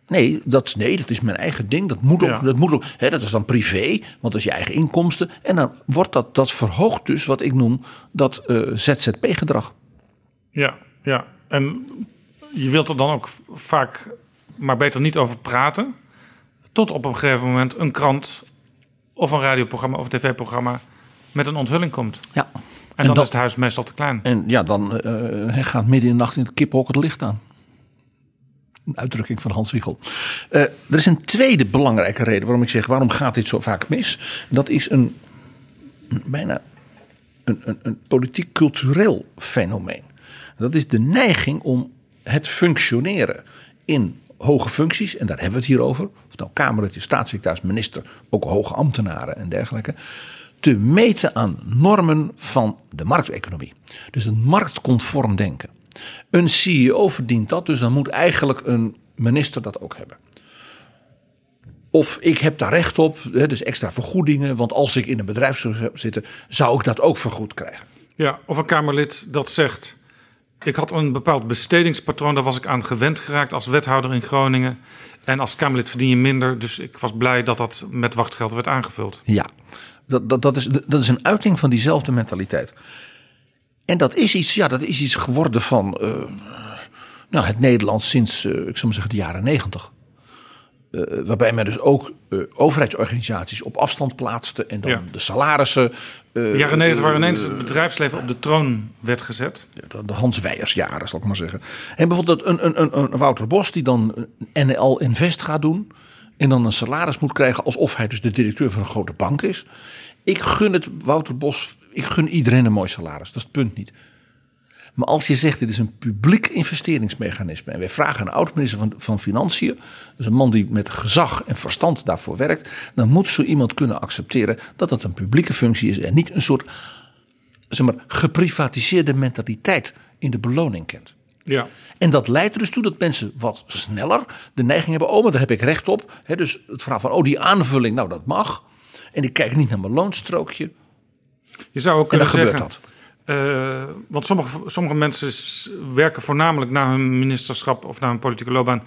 Speaker 1: Nee, dat, nee, dat is mijn eigen ding. Dat moet ook. Ja. Dat, moet ook hè, dat is dan privé, want dat is je eigen inkomsten. En dan wordt dat, dat verhoogt dus wat ik noem dat uh, ZZP-gedrag.
Speaker 3: Ja, ja. En je wilt er dan ook vaak maar beter niet over praten. Tot op een gegeven moment een krant of een radioprogramma of een tv-programma met een onthulling komt.
Speaker 1: Ja.
Speaker 3: En, en dan dat, is het huis meestal te klein.
Speaker 1: En ja, dan uh, gaat midden in de nacht in het kiphok het licht aan. Een uitdrukking van Hans Wiegel. Uh, er is een tweede belangrijke reden waarom ik zeg: waarom gaat dit zo vaak mis? Dat is een bijna een, een, een politiek-cultureel fenomeen. Dat is de neiging om het functioneren in hoge functies, en daar hebben we het hier over, of nou Kamerlid, staatssecretaris, minister, ook hoge ambtenaren en dergelijke, te meten aan normen van de markteconomie. Dus een marktconform denken. Een CEO verdient dat, dus dan moet eigenlijk een minister dat ook hebben. Of ik heb daar recht op, dus extra vergoedingen, want als ik in een bedrijf zou zitten, zou ik dat ook vergoed krijgen.
Speaker 3: Ja, of een Kamerlid dat zegt. Ik had een bepaald bestedingspatroon, daar was ik aan gewend geraakt als wethouder in Groningen. En als Kamerlid verdien je minder, dus ik was blij dat dat met wachtgeld werd aangevuld.
Speaker 1: Ja, dat, dat, dat, is, dat is een uiting van diezelfde mentaliteit. En dat is iets, ja, dat is iets geworden van uh, nou, het Nederland sinds, uh, ik zou maar zeggen, de jaren negentig. Uh, waarbij men dus ook overheidsorganisaties op afstand plaatste en dan ja. de salarissen.
Speaker 3: de jaren negentig waren ineens het bedrijfsleven op de troon werd gezet.
Speaker 1: De, de Hans Weijersjaren, zal ik maar zeggen. En bijvoorbeeld een, een, een, een Wouter Bos die dan NL Invest gaat doen. En dan een salaris moet krijgen alsof hij dus de directeur van een grote bank is. Ik gun het Wouter Bos, ik gun iedereen een mooi salaris. Dat is het punt niet. Maar als je zegt dit is een publiek investeringsmechanisme. En wij vragen een oud-minister van, van Financiën. Dus een man die met gezag en verstand daarvoor werkt. Dan moet zo iemand kunnen accepteren dat dat een publieke functie is. En niet een soort zeg maar, geprivatiseerde mentaliteit in de beloning kent.
Speaker 3: Ja.
Speaker 1: En dat leidt er dus toe dat mensen wat sneller de neiging hebben. Oh, maar daar heb ik recht op. He, dus het verhaal van, oh, die aanvulling, nou dat mag. En ik kijk niet naar mijn loonstrookje.
Speaker 3: Je zou ook kunnen
Speaker 1: en dan
Speaker 3: zeggen,
Speaker 1: gebeurt dat.
Speaker 3: Uh, want sommige, sommige mensen werken voornamelijk na hun ministerschap of na hun politieke loopbaan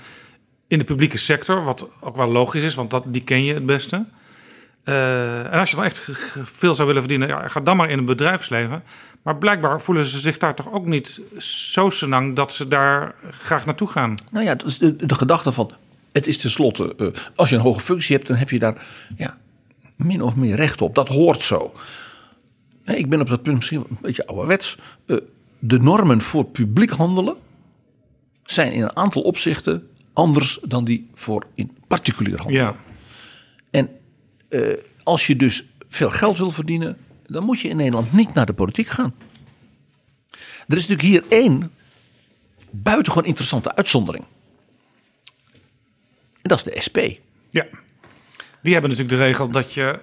Speaker 3: in de publieke sector. Wat ook wel logisch is, want dat, die ken je het beste. Uh, en als je dan echt veel zou willen verdienen, ja, ga dan maar in het bedrijfsleven. Maar blijkbaar voelen ze zich daar toch ook niet zo senang dat ze daar graag naartoe gaan.
Speaker 1: Nou ja, de, gedachte van, het is tenslotte, uh, als je een hoge functie hebt, dan heb je daar ja, min of meer recht op. Dat hoort zo. Nee, ik ben op dat punt misschien een beetje ouderwets. Uh, de normen voor publiek handelen zijn in een aantal opzichten anders dan die voor in particulier handelen.
Speaker 3: Ja.
Speaker 1: En uh, als je dus veel geld wil verdienen, dan moet je in Nederland niet naar de politiek gaan. Er is natuurlijk hier één buitengewoon interessante uitzondering. En dat is de SP.
Speaker 3: Ja. Die hebben natuurlijk de regel dat je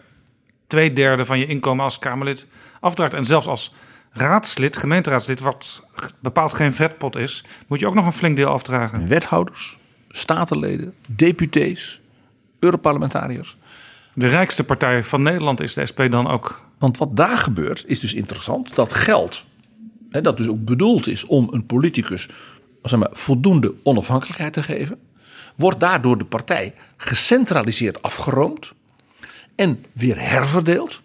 Speaker 3: twee derde van je inkomen als Kamerlid afdraagt. En zelfs als raadslid, gemeenteraadslid, wat bepaald geen vetpot is, moet je ook nog een flink deel afdragen.
Speaker 1: Wethouders, statenleden, deputees, Europarlementariërs.
Speaker 3: De rijkste partij van Nederland is de SP dan ook.
Speaker 1: Want wat daar gebeurt is dus interessant. Dat geld, hè, dat dus ook bedoeld is om een politicus zeg maar, voldoende onafhankelijkheid te geven, wordt daardoor de partij gecentraliseerd afgeroomd en weer herverdeeld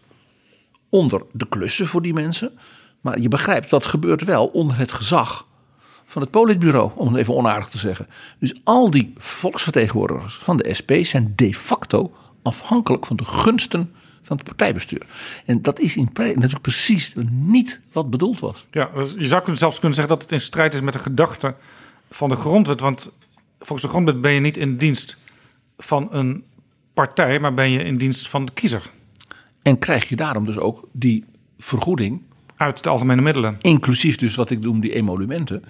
Speaker 1: onder de klussen voor die mensen. Maar je begrijpt, dat gebeurt wel onder het gezag van het politbureau, om het even onaardig te zeggen. Dus al die volksvertegenwoordigers van de SP zijn de facto afhankelijk van de gunsten van het partijbestuur. En dat is in natuurlijk precies niet wat bedoeld was.
Speaker 3: Ja, dus je zou zelfs kunnen zeggen dat het in strijd is met de gedachte van de grondwet. Want volgens de grondwet ben je niet in dienst van een partij, maar ben je in dienst van de kiezer.
Speaker 1: En krijg je daarom dus ook die vergoeding.
Speaker 3: Uit de algemene middelen.
Speaker 1: Inclusief dus wat ik noem die emolumenten.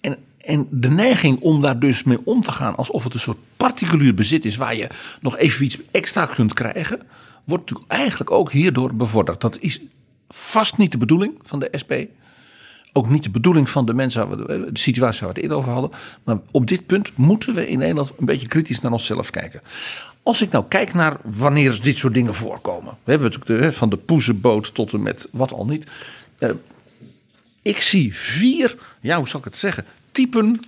Speaker 1: En, en de neiging om daar dus mee om te gaan alsof het een soort particulier bezit is waar je nog even iets extra kunt krijgen, wordt natuurlijk eigenlijk ook hierdoor bevorderd. Dat is vast niet de bedoeling van de SP. Ook niet de bedoeling van de mensen, de situatie waar we het eerder over hadden. Maar op dit punt moeten we in Nederland een beetje kritisch naar onszelf kijken. Als ik nou kijk naar wanneer dit soort dingen voorkomen. We hebben natuurlijk de, van de poezenboot tot en met wat al niet. Uh, ik zie vier, ja hoe zal ik het zeggen, typen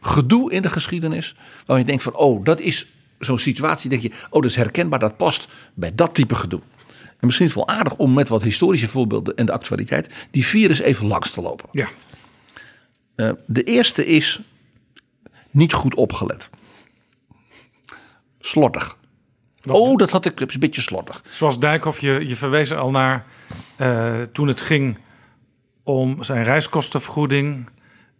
Speaker 1: gedoe in de geschiedenis. Waar je denkt van, oh, dat is zo'n situatie. Denk je, oh, dat is herkenbaar, dat past bij dat type gedoe. En misschien is het wel aardig om met wat historische voorbeelden en de actualiteit die vier eens even langs te lopen.
Speaker 3: Ja.
Speaker 1: Uh, de eerste is niet goed opgelet. Slordig. Oh, dat had ik een beetje slordig.
Speaker 3: Zoals Dijkhoff, je, je verwees al naar uh, toen het ging om zijn reiskostenvergoeding.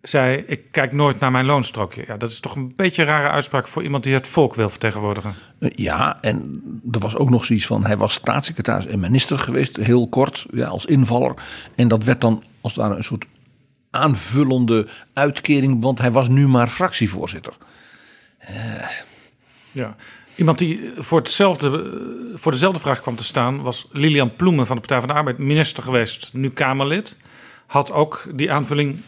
Speaker 3: Zei, ik kijk nooit naar mijn loonstrookje. Ja, dat is toch een beetje een rare uitspraak voor iemand die het volk wil vertegenwoordigen.
Speaker 1: Eh, ja, en er was ook nog zoiets van, hij was staatssecretaris en minister geweest, heel kort, ja, als invaller. En dat werd dan als het ware een soort aanvullende uitkering, want hij was nu maar fractievoorzitter.
Speaker 3: Uh. Ja, Iemand die voor, hetzelfde, voor dezelfde vraag kwam te staan was Lilian Ploemen van de Partij van de Arbeid, minister geweest, nu Kamerlid. Had ook die aanvulling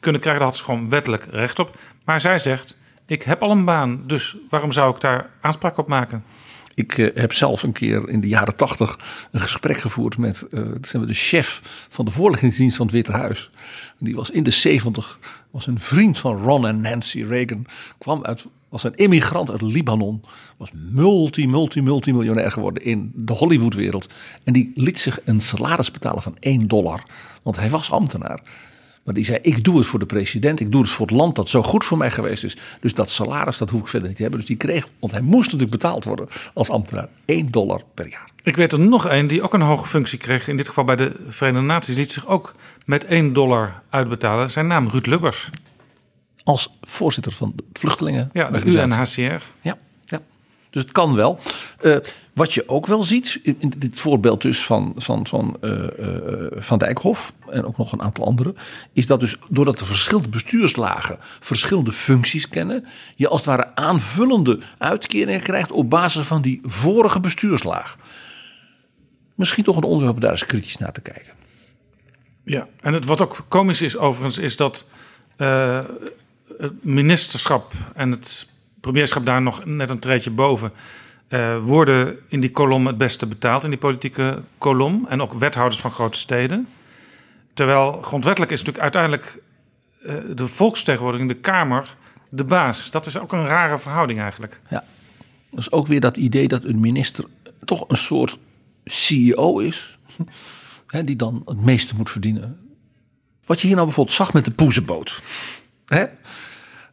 Speaker 3: kunnen krijgen, daar had ze gewoon wettelijk recht op. Maar zij zegt: Ik heb al een baan, dus waarom zou ik daar aanspraak op maken?
Speaker 1: Ik uh, heb zelf een keer in de jaren tachtig een gesprek gevoerd met uh, de chef van de voorlichtingsdienst van het Witte Huis. Die was in de zeventig, was een vriend van Ron en Nancy Reagan. Kwam uit was een immigrant uit Libanon. Was multi, multi, multimiljonair geworden in de Hollywoodwereld. En die liet zich een salaris betalen van 1 dollar. Want hij was ambtenaar. Maar die zei, ik doe het voor de president. Ik doe het voor het land dat zo goed voor mij geweest is. Dus dat salaris, dat hoef ik verder niet te hebben. Dus die kreeg, want hij moest natuurlijk betaald worden als ambtenaar. 1 dollar per jaar.
Speaker 3: Ik weet er nog een die ook een hoge functie kreeg. In dit geval bij de Verenigde Naties. Liet zich ook met 1 dollar uitbetalen. Zijn naam Ruud Lubbers
Speaker 1: als voorzitter van de vluchtelingen.
Speaker 3: Ja, de UNHCR.
Speaker 1: Ja, ja. Dus het kan wel. Uh, wat je ook wel ziet, in dit voorbeeld dus van, van, van, uh, uh, van Dijkhoff en ook nog een aantal anderen, is dat dus doordat de verschillende bestuurslagen verschillende functies kennen, je als het ware aanvullende uitkeringen krijgt op basis van die vorige bestuurslaag. Misschien toch een onderwerp om daar eens kritisch naar te kijken.
Speaker 3: Ja, en het, wat ook komisch is overigens, is dat het ministerschap en het premierschap daar nog net een treedje boven. Uh, worden in die kolom het beste betaald, in die politieke kolom. En ook wethouders van grote steden. Terwijl grondwettelijk is natuurlijk uiteindelijk uh, de volksvertegenwoordiging, de Kamer, de baas. Dat is ook een rare verhouding eigenlijk.
Speaker 1: Ja, dat is ook weer dat idee dat een minister toch een soort CEO is. Hè, die dan het meeste moet verdienen. Wat je hier nou bijvoorbeeld zag met de poezenboot. Hè?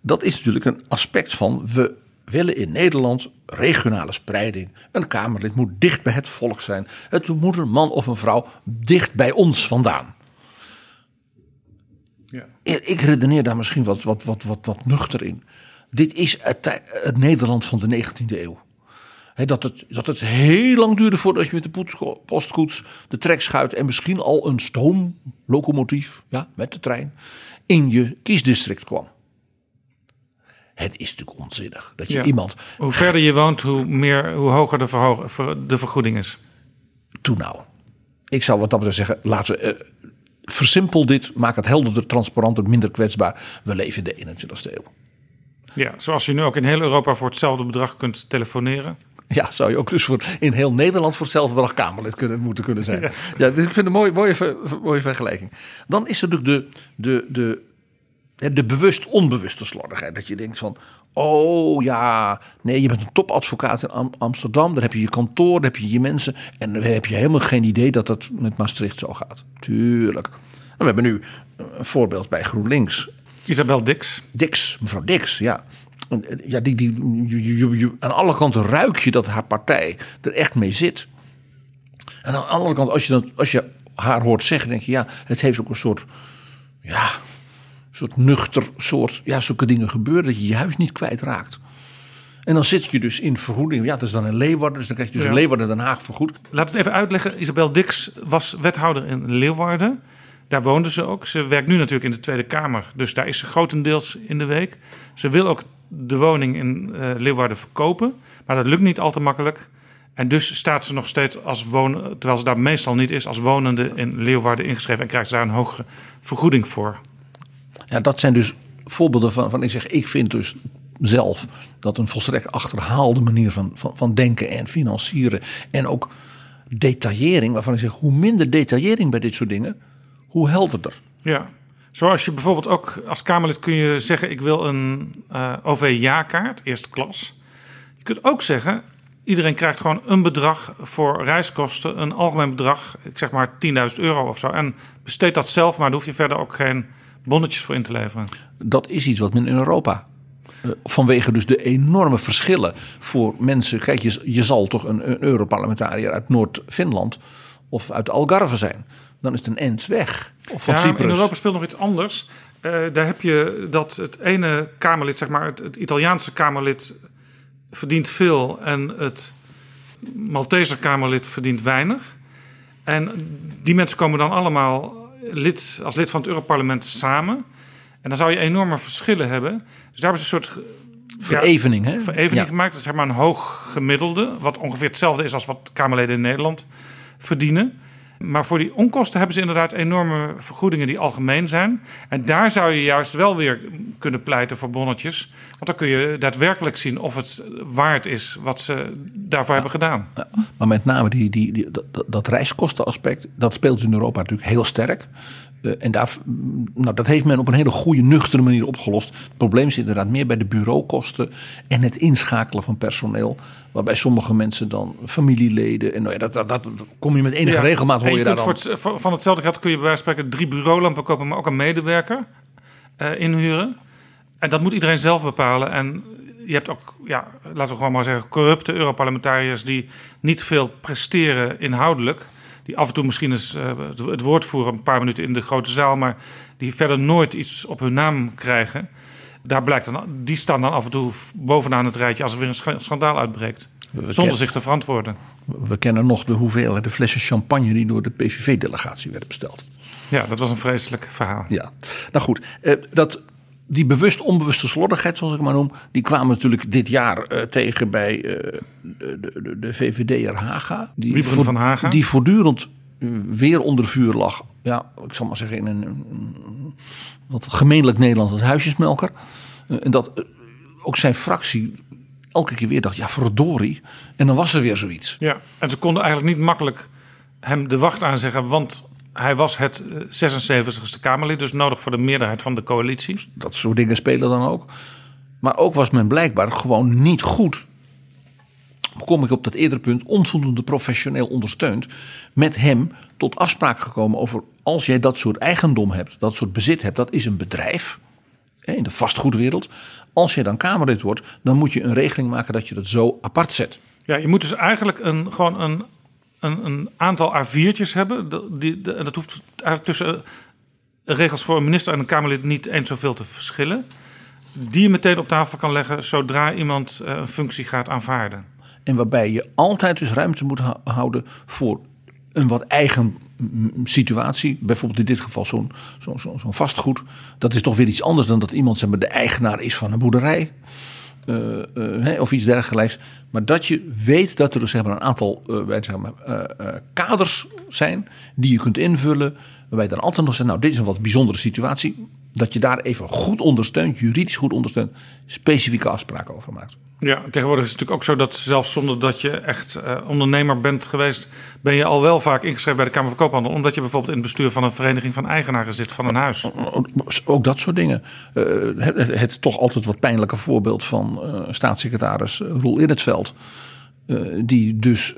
Speaker 1: dat is natuurlijk een aspect van we willen in Nederland regionale spreiding. Een Kamerlid moet dicht bij het volk zijn. Het moet een man of een vrouw dicht bij ons vandaan. Ja. Ik redeneer daar misschien wat, wat, wat, wat, wat nuchter in. Dit is het, het Nederland van de 19e eeuw. dat, het, dat het heel lang duurde voordat je met de postkoets, de trekschuit en misschien al een stoomlocomotief ja, met de trein in je kiesdistrict kwam. Het is natuurlijk onzinnig dat je iemand.
Speaker 3: Hoe verder je woont, hoe, meer, hoe hoger de, de vergoeding is.
Speaker 1: Toen nou. Ik zou wat dat betreft zeggen, laten we. Uh, versimpel dit, maak het helderder, transparanter, minder kwetsbaar. We leven in de 21ste eeuw.
Speaker 3: Ja, zoals je nu ook in heel Europa voor hetzelfde bedrag kunt telefoneren.
Speaker 1: Ja, zou je ook dus voor, in heel Nederland voor hetzelfde bedrag Kamerlid kunnen, moeten kunnen zijn. Ja, ja dus ik vind het een mooie, mooie, mooie vergelijking. Dan is er natuurlijk de, de, de de bewust-onbewuste slordigheid. Dat je denkt van, Oh ja, nee, je bent een topadvocaat in Am- Amsterdam. Daar heb je je kantoor, daar heb je je mensen. En dan heb je helemaal geen idee dat dat met Maastricht zo gaat. Tuurlijk. En we hebben nu een voorbeeld bij GroenLinks.
Speaker 3: Isabel Dix.
Speaker 1: Dix, mevrouw Dix, ja. Eh, ja die, die, je- je- je- je- aan alle kanten ruik je dat haar partij er echt mee zit. En aan de andere kant, als je, dat, als je haar hoort zeggen, denk je, ja, het heeft ook een soort, ja, soort nuchter soort, ja, zulke dingen gebeuren dat je je huis niet kwijtraakt. En dan zit je dus in vergoeding. Ja, dat is dan een Leeuwarden, dus dan krijg je dus
Speaker 3: Ja.
Speaker 1: een Leeuwarden Den Haag vergoed.
Speaker 3: Laat het even uitleggen. Isabel Dix was wethouder in Leeuwarden. Daar woonde ze ook. Ze werkt nu natuurlijk in de Tweede Kamer. Dus daar is ze grotendeels in de week. Ze wil ook de woning in eh, Leeuwarden verkopen. Maar dat lukt niet al te makkelijk. En dus staat ze nog steeds als wonen, terwijl ze daar meestal niet is, als wonende in Leeuwarden ingeschreven. En krijgt ze daar een hogere vergoeding voor.
Speaker 1: Ja, dat zijn dus voorbeelden van, van ik zeg, ik vind dus zelf dat een volstrekt achterhaalde manier van, van, van denken en financieren en ook detaillering, waarvan ik zeg, hoe minder detaillering bij dit soort dingen, hoe helderder.
Speaker 3: Ja. Zoals je bijvoorbeeld ook als Kamerlid kun je zeggen: ik wil een eh, OV-jaarkaart, eerste klas. Je kunt ook zeggen: iedereen krijgt gewoon een bedrag voor reiskosten, een algemeen bedrag, ik zeg maar 10.000 euro of zo. En besteed dat zelf, maar daar hoef je verder ook geen bonnetjes voor in te leveren.
Speaker 1: Dat is iets wat men in Europa, eh, vanwege dus de enorme verschillen voor mensen. Kijk, je, je zal toch een, een Europarlementariër uit Noord-Finland of uit Algarve zijn. Dan is het een end weg. Of van
Speaker 3: Ja,
Speaker 1: Cyprus.
Speaker 3: in Europa speelt nog iets anders. Eh, daar heb je dat het ene Kamerlid, zeg maar, het, het Italiaanse Kamerlid verdient veel en het Malteser Kamerlid verdient weinig. En die mensen komen dan allemaal lid, als lid van het Europarlement samen. En dan zou je enorme verschillen hebben. Dus daar hebben ze een soort
Speaker 1: Verevening, hè?
Speaker 3: verevening
Speaker 1: Ja.
Speaker 3: gemaakt. Dat is zeg maar een hoog gemiddelde. Wat ongeveer hetzelfde is als wat Kamerleden in Nederland verdienen. Maar voor die onkosten hebben ze inderdaad enorme vergoedingen die algemeen zijn. En daar zou je juist wel weer kunnen pleiten voor bonnetjes. Want dan kun je daadwerkelijk zien of het waard is wat ze daarvoor hebben gedaan.
Speaker 1: Ja, maar met name die, die, die, dat, dat- dat reiskostenaspect, dat speelt in Europa natuurlijk heel sterk. Eh, en daar, nou, dat heeft men op een hele goede, nuchtere manier opgelost. Het probleem zit inderdaad meer bij de bureaukosten en het inschakelen van personeel. Waarbij sommige mensen dan familieleden, en nou ja, dat, dat, dat kom je met enige
Speaker 3: Ja.
Speaker 1: regelmaat hoor je, daar
Speaker 3: kunt
Speaker 1: dan.
Speaker 3: het- van hetzelfde geld kun je bij wijze van spreken drie bureaulampen kopen, maar ook een medewerker eh, inhuren. En dat moet iedereen zelf bepalen. En je hebt ook, ja, laten we gewoon maar zeggen, corrupte Europarlementariërs die niet veel presteren inhoudelijk. Die af en toe misschien eens eh, het- het woord voeren een paar minuten in de grote zaal, maar die verder nooit iets op hun naam krijgen. Daar blijkt dan, die staan dan af en toe bovenaan het rijtje als er weer een scha- schandaal uitbreekt. Zonder
Speaker 1: kennen-
Speaker 3: zich te verantwoorden.
Speaker 1: We kennen nog de hoeveelheid, de flessen champagne die door de PVV-delegatie werden besteld.
Speaker 3: Ja, dat was een vreselijk verhaal.
Speaker 1: Ja, nou goed. eh, dat, die bewust onbewuste slordigheid, zoals ik maar noem, die kwamen natuurlijk dit jaar eh, tegen bij eh, de, de, de VVD'er Haga. Die
Speaker 3: Wiebren van Haga.
Speaker 1: Die voortdurend eh, weer onder vuur lag. Ja, ik zal maar zeggen in een, een- wat gemeenlijk Nederlands als huisjesmelker. En dat ook zijn fractie elke keer weer dacht, ja verdorie. En dan was er weer zoiets.
Speaker 3: Ja, en ze konden eigenlijk niet makkelijk hem de wacht aanzeggen, want hij was het eh, 76ste Kamerlid, dus nodig voor de meerderheid van de coalitie.
Speaker 1: Dat soort dingen spelen dan ook. Maar ook was men blijkbaar gewoon niet goed. Kom ik op dat eerdere punt, onvoldoende professioneel ondersteund. Met hem tot afspraak gekomen over als jij dat soort eigendom hebt, dat soort bezit hebt, dat is een bedrijf. In de vastgoedwereld. Als jij dan Kamerlid wordt, dan moet je een regeling maken dat je dat zo apart zet.
Speaker 3: Ja, je moet dus eigenlijk een, gewoon een, een, aantal A4'tjes hebben. Die, dat hoeft eigenlijk tussen eh, regels voor een minister en een Kamerlid niet eens zoveel te verschillen. Die je meteen op tafel kan leggen zodra iemand eh, een functie gaat aanvaarden.
Speaker 1: En waarbij je altijd dus ruimte moet hou- houden voor een wat eigen mm, situatie. Bijvoorbeeld in dit geval zo'n zo'n vastgoed. Dat is toch weer iets anders dan dat iemand zeg maar, de eigenaar is van een boerderij. Eh, eh, of iets dergelijks. Maar dat je weet dat er dus zeg maar, een aantal eh, zeggen maar, kaders zijn die je kunt invullen. Waarbij dan altijd nog zegt, nou dit is een wat bijzondere situatie. Dat je daar even goed ondersteunt, juridisch goed ondersteunt, specifieke afspraken over maakt.
Speaker 3: Ja, tegenwoordig is het natuurlijk ook zo dat zelfs zonder dat je echt uh, ondernemer bent geweest, ben je al wel vaak ingeschreven bij de Kamer van Koophandel. Omdat je bijvoorbeeld in het bestuur van een vereniging van eigenaren zit van een huis.
Speaker 1: Ook dat soort dingen. Uh, het, het, toch altijd wat pijnlijke voorbeeld van uh, staatssecretaris Roel Innetveld. die dus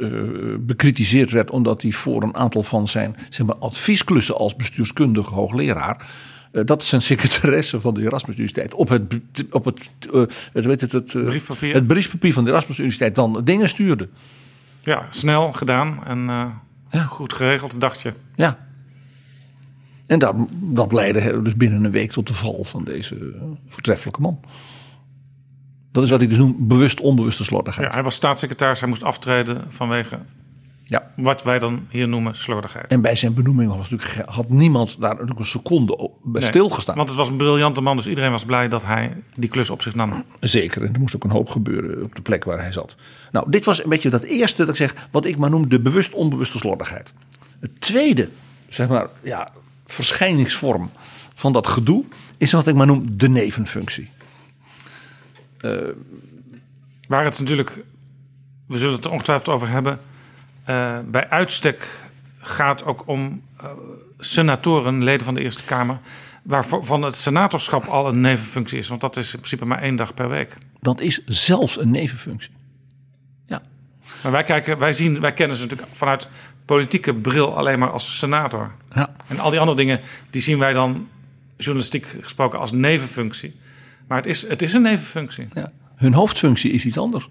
Speaker 1: bekritiseerd werd omdat hij voor een aantal van zijn zeg maar, adviesklussen als bestuurskundige hoogleraar dat is een secretaresse van de Erasmus Universiteit op het, op het, uh, het, weet het, het, uh, briefpapier. het briefpapier van de Erasmus Universiteit dan dingen stuurde.
Speaker 3: Ja, snel gedaan en ja. goed geregeld, dacht je.
Speaker 1: Ja. En dat, dat leidde dus binnen een week tot de val van deze voortreffelijke man. Dat is wat ik dus noem bewust onbewuste slordigheid.
Speaker 3: Ja, hij was staatssecretaris, hij moest aftreden vanwege ja. Wat wij dan hier noemen slordigheid.
Speaker 1: En bij zijn benoeming was natuurlijk, had niemand daar natuurlijk een seconde bij nee, stilgestaan.
Speaker 3: Want het was een briljante man, dus iedereen was blij dat hij die klus op zich nam.
Speaker 1: Zeker, en er moest ook een hoop gebeuren op de plek waar hij zat. Nou, dit was een beetje dat eerste dat ik zeg, wat ik maar noem de bewust-onbewuste slordigheid. Het tweede, zeg maar, ja, verschijningsvorm van dat gedoe is wat ik maar noem de nevenfunctie.
Speaker 3: Uh, waar het natuurlijk, we zullen het er ongetwijfeld over hebben uh, bij uitstek gaat ook om uh, senatoren, leden van de Eerste Kamer, waarvan het senatorschap al een nevenfunctie is. Want dat is in principe maar één dag per week.
Speaker 1: Dat is zelfs een nevenfunctie. Ja.
Speaker 3: Maar wij, kijken, wij, zien, wij kennen ze natuurlijk vanuit politieke bril alleen maar als senator. Ja. En al die andere dingen, die zien wij dan journalistiek gesproken als nevenfunctie. Maar het is, het is een nevenfunctie.
Speaker 1: Ja. Hun hoofdfunctie is iets anders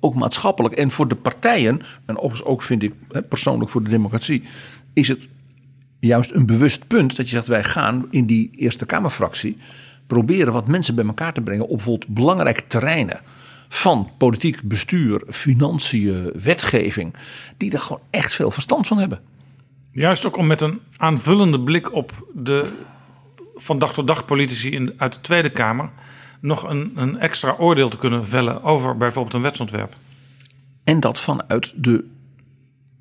Speaker 1: ook maatschappelijk en voor de partijen, en overigens ook vind ik persoonlijk voor de democratie, is het juist een bewust punt dat je zegt wij gaan in die Eerste Kamerfractie proberen wat mensen bij elkaar te brengen op bijvoorbeeld belangrijke terreinen van politiek bestuur, financiën, wetgeving, die er gewoon echt veel verstand van hebben.
Speaker 3: Juist ook om met een aanvullende blik op de van dag tot dag politici in, uit de Tweede Kamer nog een, een extra oordeel te kunnen vellen over bijvoorbeeld een wetsontwerp.
Speaker 1: En dat vanuit de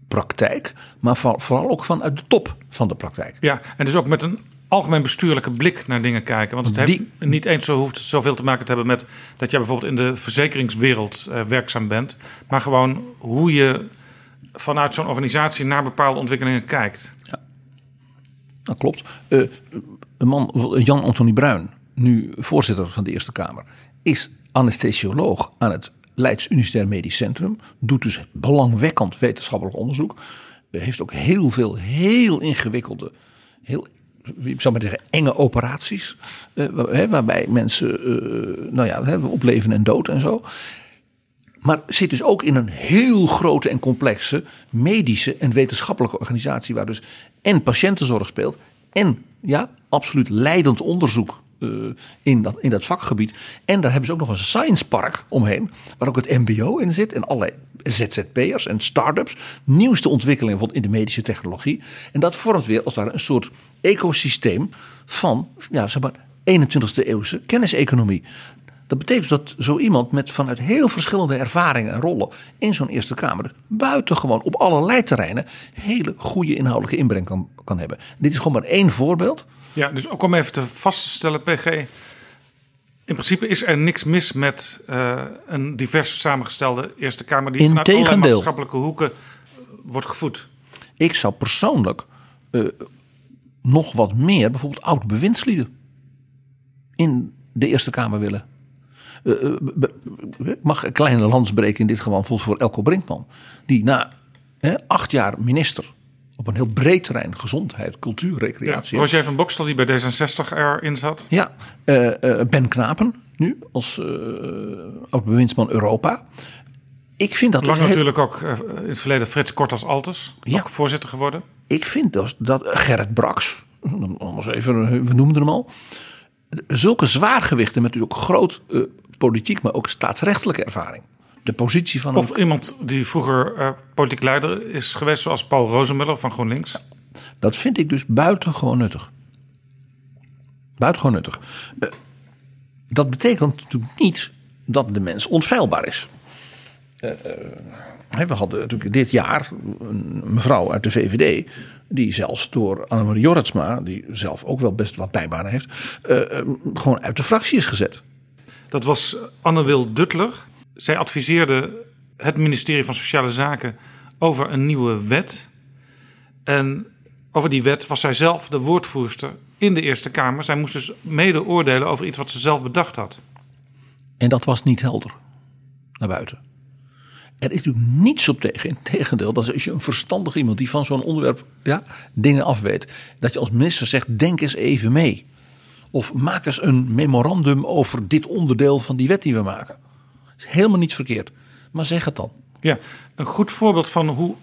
Speaker 1: praktijk, maar vooral ook vanuit de top van de praktijk.
Speaker 3: Ja, en dus ook met een algemeen bestuurlijke blik naar dingen kijken. Want het heeft niet eens zo hoeft zoveel te maken te hebben met dat jij bijvoorbeeld in de verzekeringswereld uh, werkzaam bent, maar gewoon hoe je vanuit zo'n organisatie naar bepaalde ontwikkelingen kijkt. Ja,
Speaker 1: dat klopt. Uh, een man, Jan Anthony Bruin, nu voorzitter van de Eerste Kamer, is anesthesioloog aan het Leids Universitair Medisch Centrum. Doet dus belangwekkend wetenschappelijk onderzoek. Heeft ook heel veel heel ingewikkelde, heel ik zou maar zeggen, enge operaties. Uh, waarbij mensen uh, nou ja, op leven en dood en zo. Maar zit dus ook in een heel grote en complexe medische en wetenschappelijke organisatie. Waar dus en patiëntenzorg speelt. En ja, absoluut leidend onderzoek uh, in, dat, in dat vakgebied. En daar hebben ze ook nog een science park omheen. Waar ook het MBO in zit. En allerlei ZZP'ers en start-ups. Nieuwste ontwikkelingen in de medische technologie. En dat vormt weer als het ware een soort ecosysteem van ja, zeg maar, 21ste eeuwse kenniseconomie. Dat betekent dat zo iemand met vanuit heel verschillende ervaringen en rollen in zo'n Eerste Kamer buitengewoon op allerlei terreinen hele goede inhoudelijke inbreng kan, kan hebben. Dit is gewoon maar één voorbeeld
Speaker 3: ja, dus ook om even te vaststellen, PG. In principe is er niks mis met uh, een divers samengestelde Eerste Kamer die vanuit allerlei maatschappelijke hoeken eh, wordt gevoed.
Speaker 1: Ik zou persoonlijk uh, nog wat meer, bijvoorbeeld oud bewindslieden, in de Eerste Kamer willen. Ik mag een kleine landsbreken in dit geval voor Elko Brinkman. Die na acht jaar minister op een heel breed terrein. Gezondheid, cultuur, recreatie.
Speaker 3: Ja, Roger van Bokstel die bij D66 erin zat.
Speaker 1: Ja, uh, uh, Ben Knapen nu als uh, oud-bewindsman Europa. Ik vind dat
Speaker 3: Lang dus natuurlijk ook in het verleden Frits Kort als Altes, ja. ook voorzitter geworden.
Speaker 1: Ik vind dus dat Gerrit Brax, anders even, we noemden hem al. Zulke zwaargewichten met natuurlijk groot politiek, maar ook staatsrechtelijke ervaring de positie van.
Speaker 3: Of iemand die vroeger uh, politiek leider is geweest, zoals Paul Rozenmuller van GroenLinks.
Speaker 1: Dat vind ik dus buitengewoon nuttig. Buitengewoon nuttig. Uh, dat betekent natuurlijk niet dat de mens onfeilbaar is. Uh, we hadden natuurlijk dit jaar een mevrouw uit de VVD. Die zelfs door Annemarie Jorritsma, die zelf ook wel best wat bijbanen heeft. gewoon uit de fractie is gezet.
Speaker 3: Dat was Anne-Wil Duttler. Zij adviseerde het ministerie van Sociale Zaken over een nieuwe wet. En over die wet was zij zelf de woordvoerster in de Eerste Kamer. Zij moest dus mede oordelen over iets wat ze zelf bedacht had.
Speaker 1: En dat was niet helder naar buiten. Er is natuurlijk niets op tegen. Integendeel, dat als je een verstandig iemand die van zo'n onderwerp ja, dingen afweet, dat je als minister zegt: denk eens even mee. Of maak eens een memorandum over dit onderdeel van die wet die we maken. Is helemaal niets verkeerd. Maar zeg het dan.
Speaker 3: Ja, een goed voorbeeld van hoe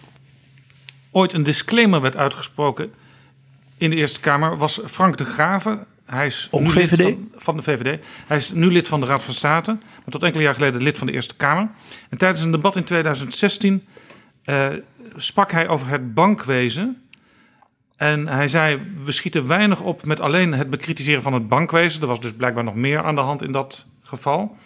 Speaker 3: ooit een disclaimer werd uitgesproken in de Eerste Kamer was Frank de Graven. Hij is
Speaker 1: Ook
Speaker 3: nu
Speaker 1: VVD?
Speaker 3: lid van, van de VVD. Hij is nu lid van de Raad van State, maar tot enkele jaar geleden lid van de Eerste Kamer. En tijdens een debat in 2016 eh, sprak hij over het bankwezen. En hij zei: We schieten weinig op met alleen het bekritiseren van het bankwezen. Er was dus blijkbaar nog meer aan de hand in dat geval.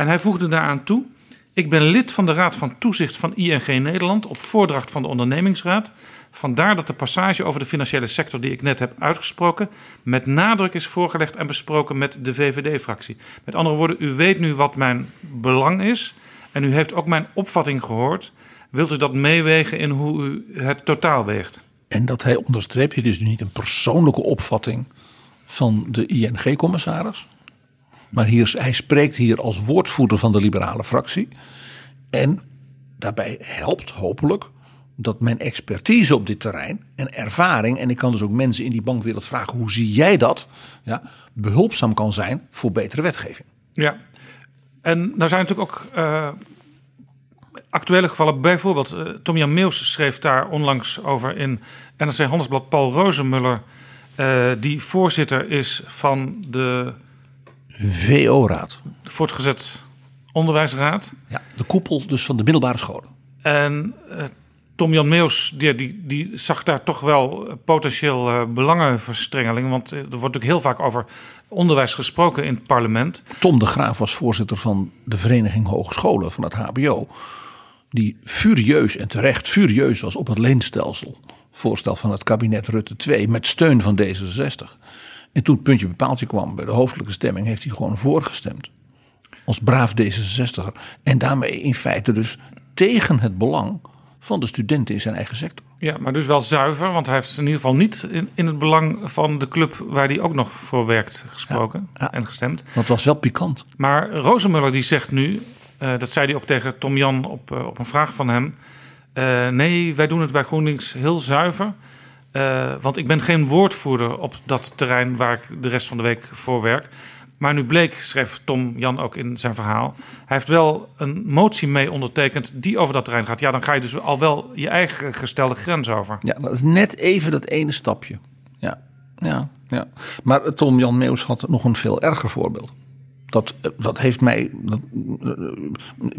Speaker 3: En hij voegde daaraan toe: Ik ben lid van de Raad van Toezicht van ING Nederland op voordracht van de ondernemingsraad. Vandaar dat de passage over de financiële sector die ik net heb uitgesproken met nadruk is voorgelegd en besproken met de VVD-fractie. Met andere woorden, u weet nu wat mijn belang is en u heeft ook mijn opvatting gehoord. Wilt u dat meewegen in hoe u het totaal weegt?
Speaker 1: En dat hij onderstreept, is dus niet een persoonlijke opvatting van de ING-commissaris. Maar hier, hij spreekt hier als woordvoerder van de liberale fractie. En daarbij helpt hopelijk dat mijn expertise op dit terrein en ervaring, en ik kan dus ook mensen in die bankwereld vragen: hoe zie jij dat? Ja, behulpzaam kan zijn voor betere wetgeving.
Speaker 3: Ja, en nou zijn natuurlijk ook uh, actuele gevallen. Bijvoorbeeld, uh, Tom-Jan Meels schreef daar onlangs over in NRC Handelsblad Paul Rozenmuller, uh, die voorzitter is van de
Speaker 1: VO-raad.
Speaker 3: De voortgezet onderwijsraad.
Speaker 1: Ja, de koepel dus van de middelbare scholen.
Speaker 3: En uh, Tom-Jan Meels die, die, die, zag daar toch wel potentieel uh, belangenverstrengeling. Want er wordt natuurlijk heel vaak over onderwijs gesproken in het parlement.
Speaker 1: Tom de Graaf was voorzitter van de Vereniging Hogescholen van het HBO. Die furieus en terecht furieus was op het leenstelsel. Voorstel van het kabinet Rutte 2 met steun van D66. En toen het puntje bepaaltje kwam bij de hoofdelijke stemming, heeft hij gewoon voorgestemd. Als braaf D66. En daarmee in feite dus tegen het belang van de studenten in zijn eigen sector.
Speaker 3: Ja, maar dus wel zuiver, want hij heeft in ieder geval niet in, in het belang van de club waar hij ook nog voor werkt gesproken
Speaker 1: ja, ja.
Speaker 3: en gestemd.
Speaker 1: Dat was wel pikant.
Speaker 3: Maar Rozenmuller die zegt nu, uh, dat zei hij ook tegen Tom Jan op, uh, op een vraag van hem. Uh, nee, wij doen het bij GroenLinks heel zuiver. Uh, want ik ben geen woordvoerder op dat terrein waar ik de rest van de week voor werk. Maar nu bleek, schreef Tom Jan ook in zijn verhaal. Hij heeft wel een motie mee ondertekend die over dat terrein gaat. Ja, dan ga je dus al wel je eigen gestelde grens over.
Speaker 1: Ja, dat is net even dat ene stapje. Ja, ja, ja. Maar Tom Jan Meus had nog een veel erger voorbeeld. Dat, dat heeft mij. Dat,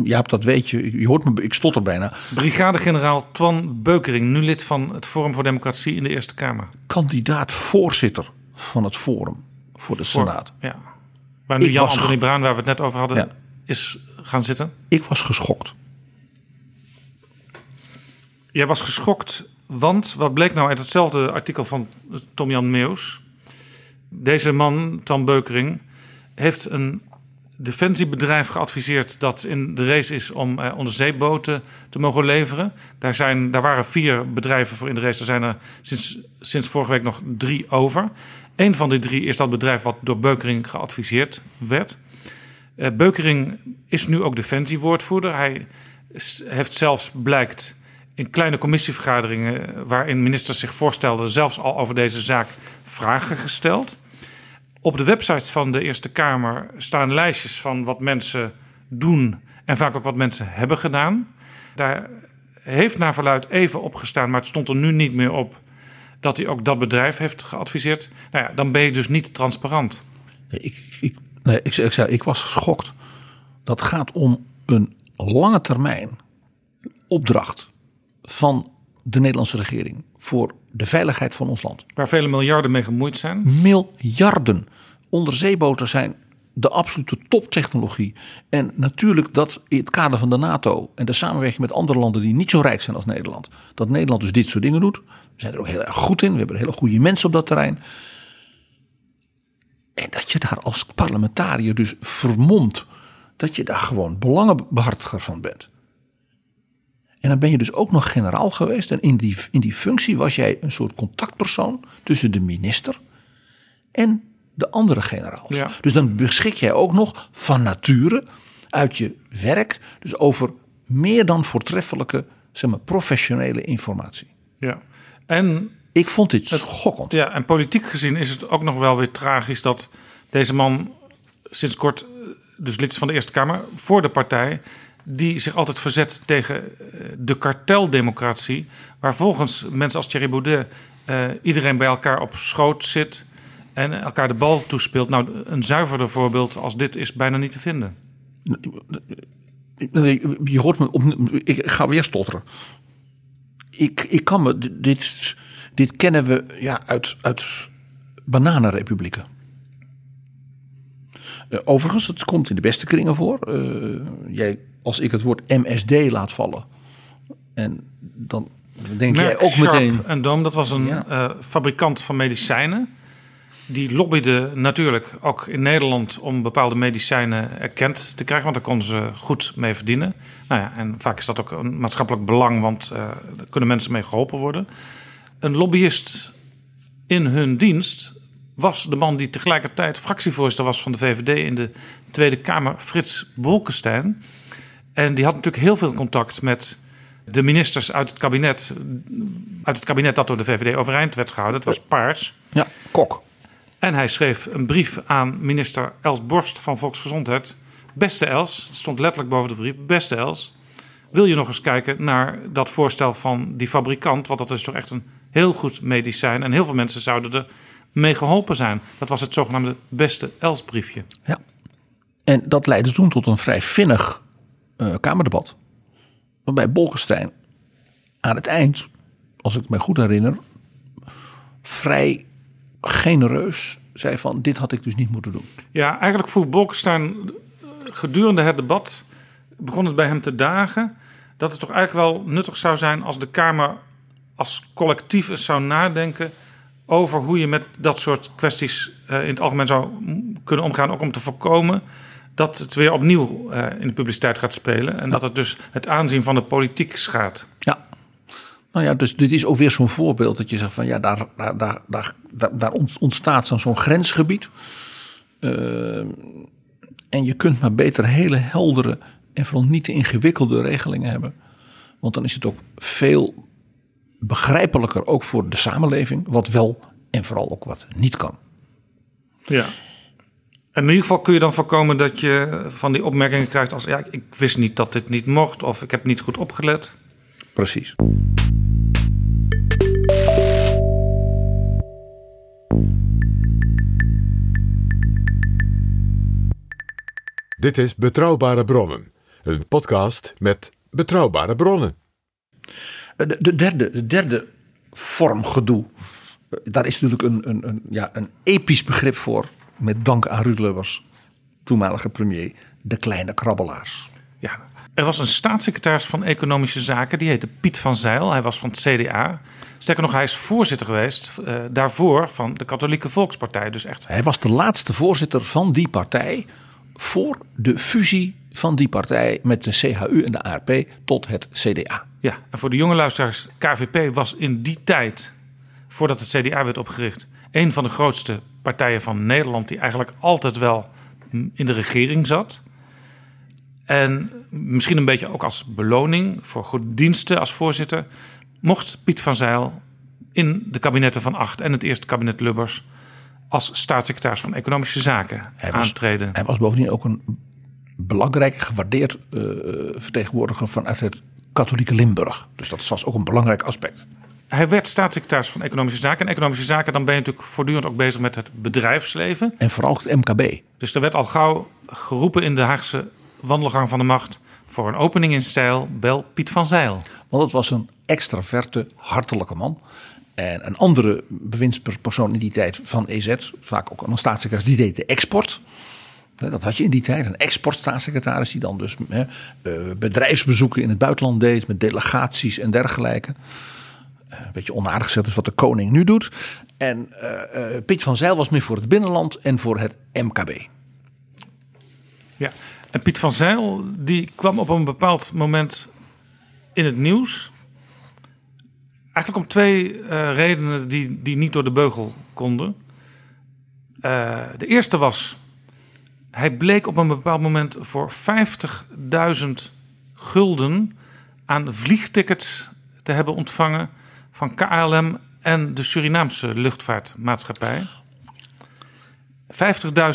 Speaker 1: Jaap, dat weet je. Je hoort me, ik stotter bijna.
Speaker 3: Brigadegeneraal Twan Beukering, nu lid van het Forum voor Democratie in de Eerste Kamer.
Speaker 1: Kandidaat voorzitter van het Forum voor de
Speaker 3: Voor-
Speaker 1: Senaat.
Speaker 3: Ja. Waar nu
Speaker 1: Ik
Speaker 3: Jan Anthony Bruin, waar we het net over hadden,
Speaker 1: Ja.
Speaker 3: is gaan zitten.
Speaker 1: Ik was geschokt.
Speaker 3: Jij was geschokt, want wat bleek nou uit hetzelfde artikel van Tom-Jan Meus? Deze man, Tan Beukering, heeft een defensiebedrijf geadviseerd dat in de race is om eh, onderzeeboten te mogen leveren. Daar, zijn, daar waren vier bedrijven voor in de race. Er zijn er sinds, sinds vorige week nog drie over. Een van die drie is dat bedrijf wat door Beukering geadviseerd werd. Eh, Beukering is nu ook defensiewoordvoerder. Hij heeft zelfs, blijkt, in kleine commissievergaderingen... eh, waarin ministers zich voorstelden... zelfs al over deze zaak vragen gesteld. Op de website van de Eerste Kamer staan lijstjes van wat mensen doen... en vaak ook wat mensen hebben gedaan. Daar heeft naar verluid even opgestaan, maar het stond er nu niet meer op... dat hij ook dat bedrijf heeft geadviseerd. Nou ja, dan ben je dus niet transparant.
Speaker 1: Ik, ik, nee, ik, ik, zei, ik was geschokt. Dat gaat om een lange termijn opdracht van de Nederlandse regering voor de veiligheid van ons land.
Speaker 3: Waar vele miljarden mee gemoeid zijn.
Speaker 1: Miljarden onderzeeboten zijn de absolute toptechnologie. En natuurlijk dat in het kader van de NATO en de samenwerking met andere landen die niet zo rijk zijn als Nederland, dat Nederland dus dit soort dingen doet. We zijn er ook heel erg goed in. We hebben hele goede mensen op dat terrein. En dat je daar als parlementariër dus vermomt dat je daar gewoon belangenbehartiger van bent. En dan ben je dus ook nog generaal geweest. En in die, in die functie was jij een soort contactpersoon tussen de minister en de andere generaals.
Speaker 3: Ja.
Speaker 1: Dus dan beschik jij ook nog van nature uit je werk, dus over meer dan voortreffelijke, zeg maar, professionele informatie.
Speaker 3: Ja. En,
Speaker 1: Ik vond dit schokkend.
Speaker 3: ja, en politiek gezien is het ook nog wel weer tragisch dat deze man sinds kort, eh, dus lid is van de Eerste Kamer, voor de partij, die zich altijd verzet tegen eh, de karteldemocratie, waar volgens mensen als Thierry Baudet eh, iedereen bij elkaar op schoot zit en elkaar de bal toespeelt. Nou, een zuiverder voorbeeld als dit is bijna niet te vinden.
Speaker 1: Nee, Je hoort me op. Ik ga weer stotteren. Ik, ik kan me. Dit, dit kennen we ja, uit, uit bananenrepublieken. Eh, Overigens, het komt in de beste kringen voor. Jij, als ik het woord MSD laat vallen. En dan denk jij ook
Speaker 3: Sharp
Speaker 1: meteen.
Speaker 3: en Dome, dat was een
Speaker 1: Ja.
Speaker 3: eh, fabrikant van medicijnen. Die lobbyde natuurlijk ook in Nederland om bepaalde medicijnen erkend te krijgen. Want daar konden ze goed mee verdienen. Nou ja, en vaak is dat ook een maatschappelijk belang, want eh daar kunnen mensen mee geholpen worden. Een lobbyist in hun dienst was de man die tegelijkertijd fractievoorzitter was van de VVD in de Tweede Kamer, Frits Bolkestein. En die had natuurlijk heel veel contact met de ministers uit het kabinet. Uit het kabinet dat door de VVD overeind werd gehouden. Het was Paars.
Speaker 1: Ja, kok.
Speaker 3: En hij schreef een brief aan minister Els Borst van Volksgezondheid. Beste Els, het stond letterlijk boven de brief. Beste Els, wil je nog eens kijken naar dat voorstel van die fabrikant? Want dat is toch echt een heel goed medicijn. En heel veel mensen zouden er mee geholpen zijn. Dat was het zogenaamde beste Els briefje.
Speaker 1: Ja. En dat leidde toen tot een vrij vinnig eh, Kamerdebat. Waarbij Bolkestein aan het eind, als ik me goed herinner, vrij genereus zei van dit had ik dus niet moeten doen.
Speaker 3: Ja, eigenlijk voert Bolkestein gedurende het debat begon het bij hem te dagen dat het toch eigenlijk wel nuttig zou zijn als de Kamer als collectief eens zou nadenken over hoe je met dat soort kwesties eh, in het algemeen zou kunnen omgaan, ook om te voorkomen dat het weer opnieuw eh, in de publiciteit gaat spelen en dat het dus het aanzien van de politiek schaadt.
Speaker 1: Ja. Nou ja, dus dit is ook weer zo'n voorbeeld dat je zegt van ja, daar, daar, daar, daar, daar- daar ont- ontstaat zo'n zo'n grensgebied. Eh, en je kunt maar beter hele heldere en vooral niet te ingewikkelde regelingen hebben. Want dan is het ook veel begrijpelijker, ook voor de samenleving, wat wel en vooral ook wat niet kan.
Speaker 3: Ja. En in ieder geval kun je dan voorkomen dat je van die opmerkingen krijgt als ja, ik wist niet dat dit niet mocht of ik heb niet goed opgelet.
Speaker 1: Precies.
Speaker 2: Dit is Betrouwbare Bronnen, een podcast met betrouwbare bronnen.
Speaker 1: Eh, De, de, derde, de derde vorm gedoe. eh, Daar is natuurlijk een, een, een, ja, een episch begrip voor. Met dank aan Ruud Lubbers, toenmalige premier. De kleine krabbelaars.
Speaker 3: Ja. Er was een staatssecretaris van Economische Zaken, die heette Piet van Zeil. Hij was van het CDA. Sterker nog, hij is voorzitter geweest eh, daarvoor van de Katholieke Volkspartij. Dus echt
Speaker 1: Hij was de laatste voorzitter van die partij. voor de fusie van die partij met de CHU en de ARP tot het CDA.
Speaker 3: Ja, en voor de jonge luisteraars, KVP was in die tijd, voordat het CDA werd opgericht, een van de grootste partijen van Nederland die eigenlijk altijd wel in de regering zat. En misschien een beetje ook als beloning voor goede diensten als voorzitter, mocht Piet van Zeil in de kabinetten van Acht en het eerste kabinet Lubbers als staatssecretaris van Economische Zaken
Speaker 1: Hij was-
Speaker 3: aantreden.
Speaker 1: Hij was bovendien ook een belangrijk, gewaardeerd eh, vertegenwoordiger vanuit het katholieke Limburg. Dus dat was ook een belangrijk aspect.
Speaker 3: Hij werd staatssecretaris van Economische Zaken. En Economische Zaken, dan ben je natuurlijk voortdurend ook bezig met het bedrijfsleven.
Speaker 1: En vooral het MKB.
Speaker 3: Dus er werd al gauw geroepen in de Haagse wandelgang van de macht... voor een opening in stijl, bel Piet van Zeil.
Speaker 1: Want het was een extraverte, hartelijke man. En een andere bewindspersoon in die tijd van EZ, vaak ook een staatssecretaris, die deed de export. Dat had je in die tijd, een exportstaatssecretaris die dan dus eh, bedrijfsbezoeken in het buitenland deed met delegaties en dergelijke. Een beetje onaardig gezegd is wat de koning nu doet. En uh, Piet van Zijl was meer voor het binnenland en voor het MKB.
Speaker 3: Ja, en Piet van Zijl die kwam op een bepaald moment in het nieuws. Eigenlijk om twee redenen die, die niet door de beugel konden. De eerste was, hij bleek op een bepaald moment voor 50.000 gulden aan vliegtickets te hebben ontvangen van KLM en de Surinaamse luchtvaartmaatschappij. 50.000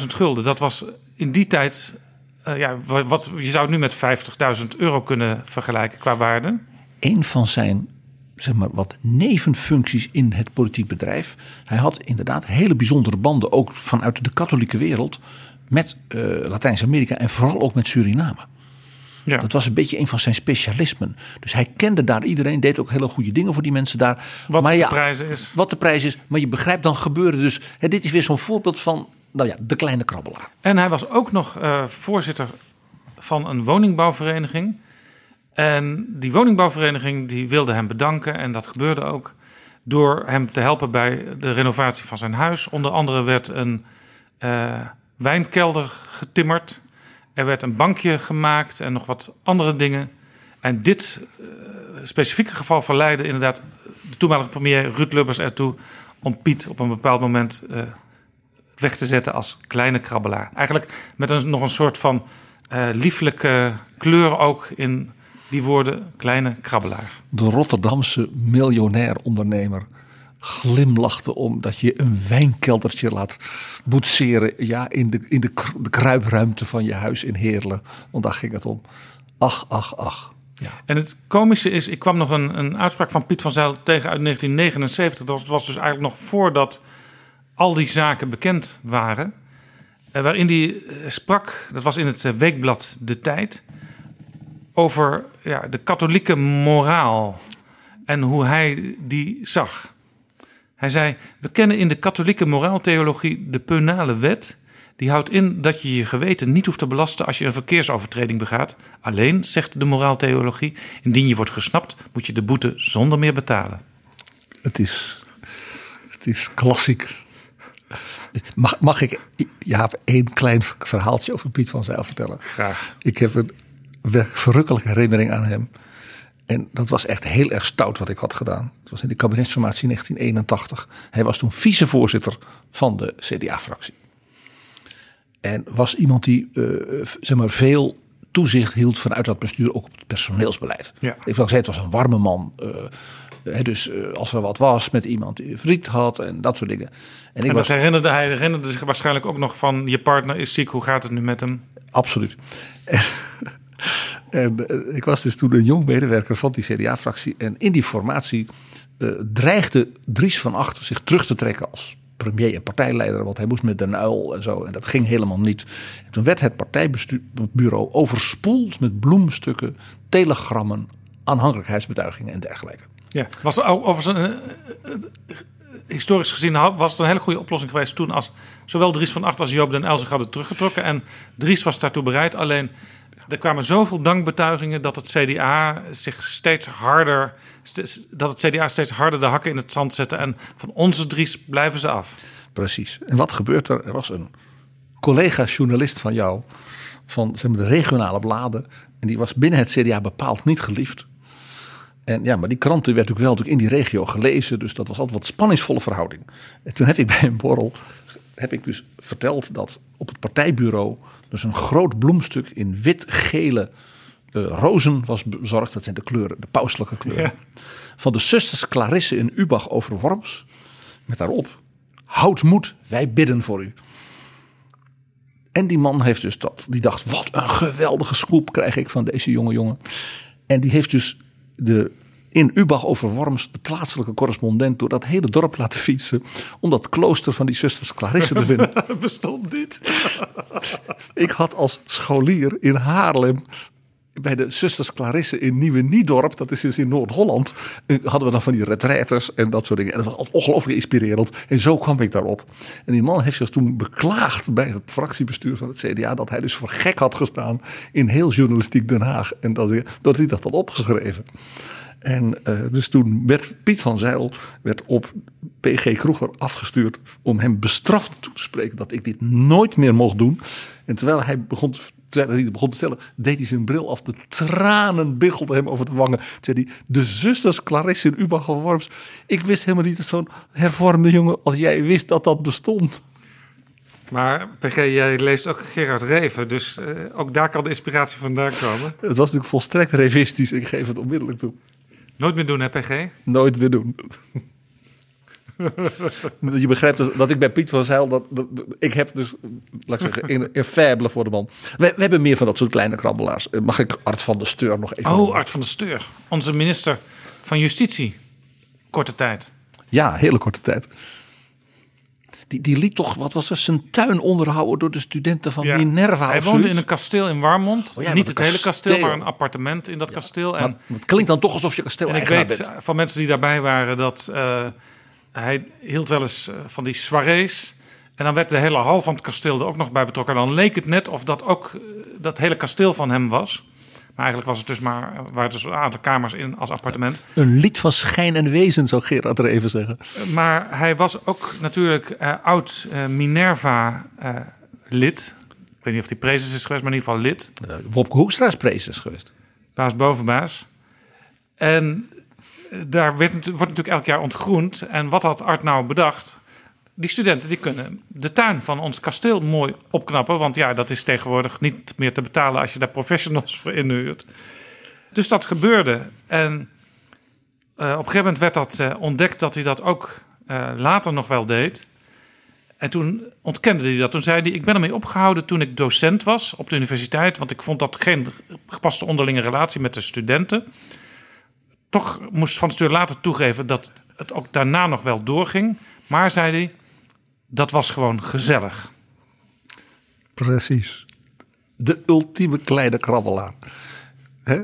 Speaker 3: gulden, dat was in die tijd, uh, ja, wat, je zou het nu met 50.000 euro kunnen vergelijken qua waarde.
Speaker 1: Een van zijn zeg maar, wat nevenfuncties in het politiek bedrijf. Hij had inderdaad hele bijzondere banden, ook vanuit de katholieke wereld, met uh, Latijns-Amerika en vooral ook met Suriname. Ja. Dat was een beetje een van zijn specialismen. Dus hij kende daar iedereen, deed ook hele goede dingen voor die mensen daar.
Speaker 3: Wat maar de ja, prijs is.
Speaker 1: Wat de prijs is. Maar je begrijpt dan gebeuren dus. Hè, dit is weer zo'n voorbeeld van nou ja, de kleine krabbelaar.
Speaker 3: En hij was ook nog uh, voorzitter van een woningbouwvereniging. En die woningbouwvereniging die wilde hem bedanken. En dat gebeurde ook door hem te helpen bij de renovatie van zijn huis. Onder andere werd een uh, wijnkelder getimmerd. Er werd een bankje gemaakt en nog wat andere dingen. En dit uh, specifieke geval verleidde inderdaad de toenmalige premier Ruud Lubbers ertoe om Piet op een bepaald moment uh, weg te zetten als kleine krabbelaar. Eigenlijk met nog een soort van uh, lieflijke kleur ook in die woorden kleine krabbelaar.
Speaker 1: De Rotterdamse miljonair ondernemer glimlachte om dat je een wijnkeldertje laat boetseren ja, in, de, in de, kruipruimte van je huis in Heerlen. Want daar ging het om. Ach, ach, ach. Ja.
Speaker 3: En het komische is, ik kwam nog een, een uitspraak van Piet van Zijl tegen uit 1979. Dat was dus eigenlijk nog voordat al die zaken bekend waren. Eh, waarin hij sprak, dat was in het weekblad De Tijd, over ja, de katholieke moraal en hoe hij die zag. Hij zei: We kennen in de katholieke moraaltheologie de penale wet. Die houdt in dat je je geweten niet hoeft te belasten als je een verkeersovertreding begaat. Alleen, zegt de moraaltheologie, indien je wordt gesnapt, moet je de boete zonder meer betalen.
Speaker 1: Het is, het is klassiek. Mag, mag ik ja, één klein verhaaltje over Piet van Zijl vertellen?
Speaker 3: Graag.
Speaker 1: Ik heb een verrukkelijke herinnering aan hem. En dat was echt heel erg stout wat ik had gedaan. Het was in de kabinetsformatie 1981. Hij was toen vicevoorzitter van de CDA-fractie. En was iemand die uh, zeg maar veel toezicht hield vanuit dat bestuur ook op het personeelsbeleid.
Speaker 3: Ja.
Speaker 1: Ik zeggen, het was een warme man. Uh, dus uh, als er wat was met iemand die verdriet had en dat soort dingen.
Speaker 3: En, ik en was... herinnerde, hij herinnerde zich waarschijnlijk ook nog van je partner is ziek, hoe gaat het nu met hem?
Speaker 1: Absoluut. En uh, ik was dus toen een jong medewerker van die CDA-fractie. En in die formatie uh, dreigde Dries van Achter zich terug te trekken als premier en partijleider. Want hij moest met de Uil en zo. En dat ging helemaal niet. En toen werd het partijbureau overspoeld met bloemstukken, telegrammen, aanhankelijkheidsbetuigingen en dergelijke.
Speaker 3: Ja, was er overigens een, historisch gezien was het een hele goede oplossing geweest toen als zowel Dries van Acht als Joop den Uyl zich hadden teruggetrokken. En Dries was daartoe bereid. Alleen er kwamen zoveel dankbetuigingen dat het CDA zich steeds harder, dat het CDA steeds harder de hakken in het zand zette. En van onze Dries blijven ze af.
Speaker 1: Precies. En wat gebeurt er? Er was een collega-journalist van jou, van zeg maar, de regionale bladen. En die was binnen het CDA bepaald niet geliefd. En ja, maar die kranten werd ook wel natuurlijk in die regio gelezen. Dus dat was altijd wat spanningsvolle verhouding. En toen heb ik bij een borrel heb ik dus verteld dat op het partijbureau dus een groot bloemstuk in wit-gele uh, rozen was bezorgd. Dat zijn de kleuren, de pauselijke kleuren. Van de zusters Clarisse in Ubach over Worms. Met daarop, houd moed, wij bidden voor u. En die man heeft dus dat, die dacht, wat een geweldige scoop krijg ik van deze jonge jongen. En die heeft dus de in Ubach over Worms de plaatselijke correspondent door dat hele dorp laten fietsen. om dat klooster van die zusters Clarisse te vinden.
Speaker 3: Bestond dit?
Speaker 1: Ik had als scholier in Haarlem bij de zusters Clarisse in Nieuwe Niedorp, dat is dus in Noord-Holland, eh, hadden we dan van die retraiters en dat soort dingen. En dat was ongelooflijk inspirerend. En zo kwam ik daarop. En die man heeft zich toen beklaagd bij het fractiebestuur van het CDA dat hij dus voor gek had gestaan in heel journalistiek Den Haag. En dat, dat hij dat had opgeschreven. En uh, dus toen werd Piet van Zijl werd op PG Kroeger afgestuurd om hem bestraft toe te spreken dat ik dit nooit meer mocht doen. En terwijl hij begon te, terwijl hij begon te stellen, deed hij zijn bril af. De tranen biggelden hem over de wangen. Toen zei hij, de zusters Clarisse en Uba van Worms. Ik wist helemaal niet dat zo'n hervormde jongen als jij wist dat dat bestond.
Speaker 3: Maar PG, jij leest ook Gerard Reven, dus uh, ook daar kan de inspiratie vandaan komen.
Speaker 1: Het was natuurlijk volstrekt revistisch, ik geef het onmiddellijk toe.
Speaker 3: Nooit meer doen, hè, PG?
Speaker 1: Nooit meer doen. Je begrijpt dus dat ik bij Piet van Zijl, dat, dat, ik heb dus, laat ik zeggen, een, een faible voor de man. We, we, hebben meer van dat soort kleine krabbelaars. Eh, mag ik Art van der Steur nog even...
Speaker 3: Oh, Art van der Steur. Onze minister van Justitie. Korte tijd.
Speaker 1: Ja, hele korte tijd. Die, die liet toch, wat was er, zijn tuin onderhouden door de studenten van ja. Minerva.
Speaker 3: Hij woonde in een kasteel in Warmond. Oh, ja, Niet het hele kasteel, maar een appartement in dat kasteel. En,
Speaker 1: het klinkt dan toch alsof je kasteel
Speaker 3: En ik weet van mensen die daarbij waren dat uh, hij hield wel eens uh, van die soirées. En dan werd de hele hal van het kasteel er ook nog bij betrokken. En dan leek het net of dat ook uh, dat hele kasteel van hem was. Maar eigenlijk was het dus maar, waren dus een aantal kamers in als appartement.
Speaker 1: Een lied van schijn en wezen, zou Gerard er even zeggen.
Speaker 3: Maar hij was ook natuurlijk uh, oud uh, Minerva-lid. Uh, ik weet niet of hij prezes is geweest, maar in ieder geval lid.
Speaker 1: Wopke Hoekstra is prezes geweest.
Speaker 3: Baas bovenbaas. En daar werd, wordt natuurlijk elk jaar ontgroend. En wat had Art nou bedacht? Die studenten die kunnen de tuin van ons kasteel mooi opknappen. Want ja, dat is tegenwoordig niet meer te betalen als je daar professionals voor inhuurt. Dus dat gebeurde. En uh, op een gegeven moment werd dat uh, ontdekt dat hij dat ook uh, later nog wel deed. En toen ontkende hij dat. Toen zei hij: Ik ben ermee opgehouden toen ik docent was op de universiteit. Want ik vond dat geen gepaste onderlinge relatie met de studenten. Toch moest Van Stuur later toegeven dat het ook daarna nog wel doorging. Maar zei hij dat was gewoon gezellig.
Speaker 1: Precies. De ultieme kleine krabbelaar. He?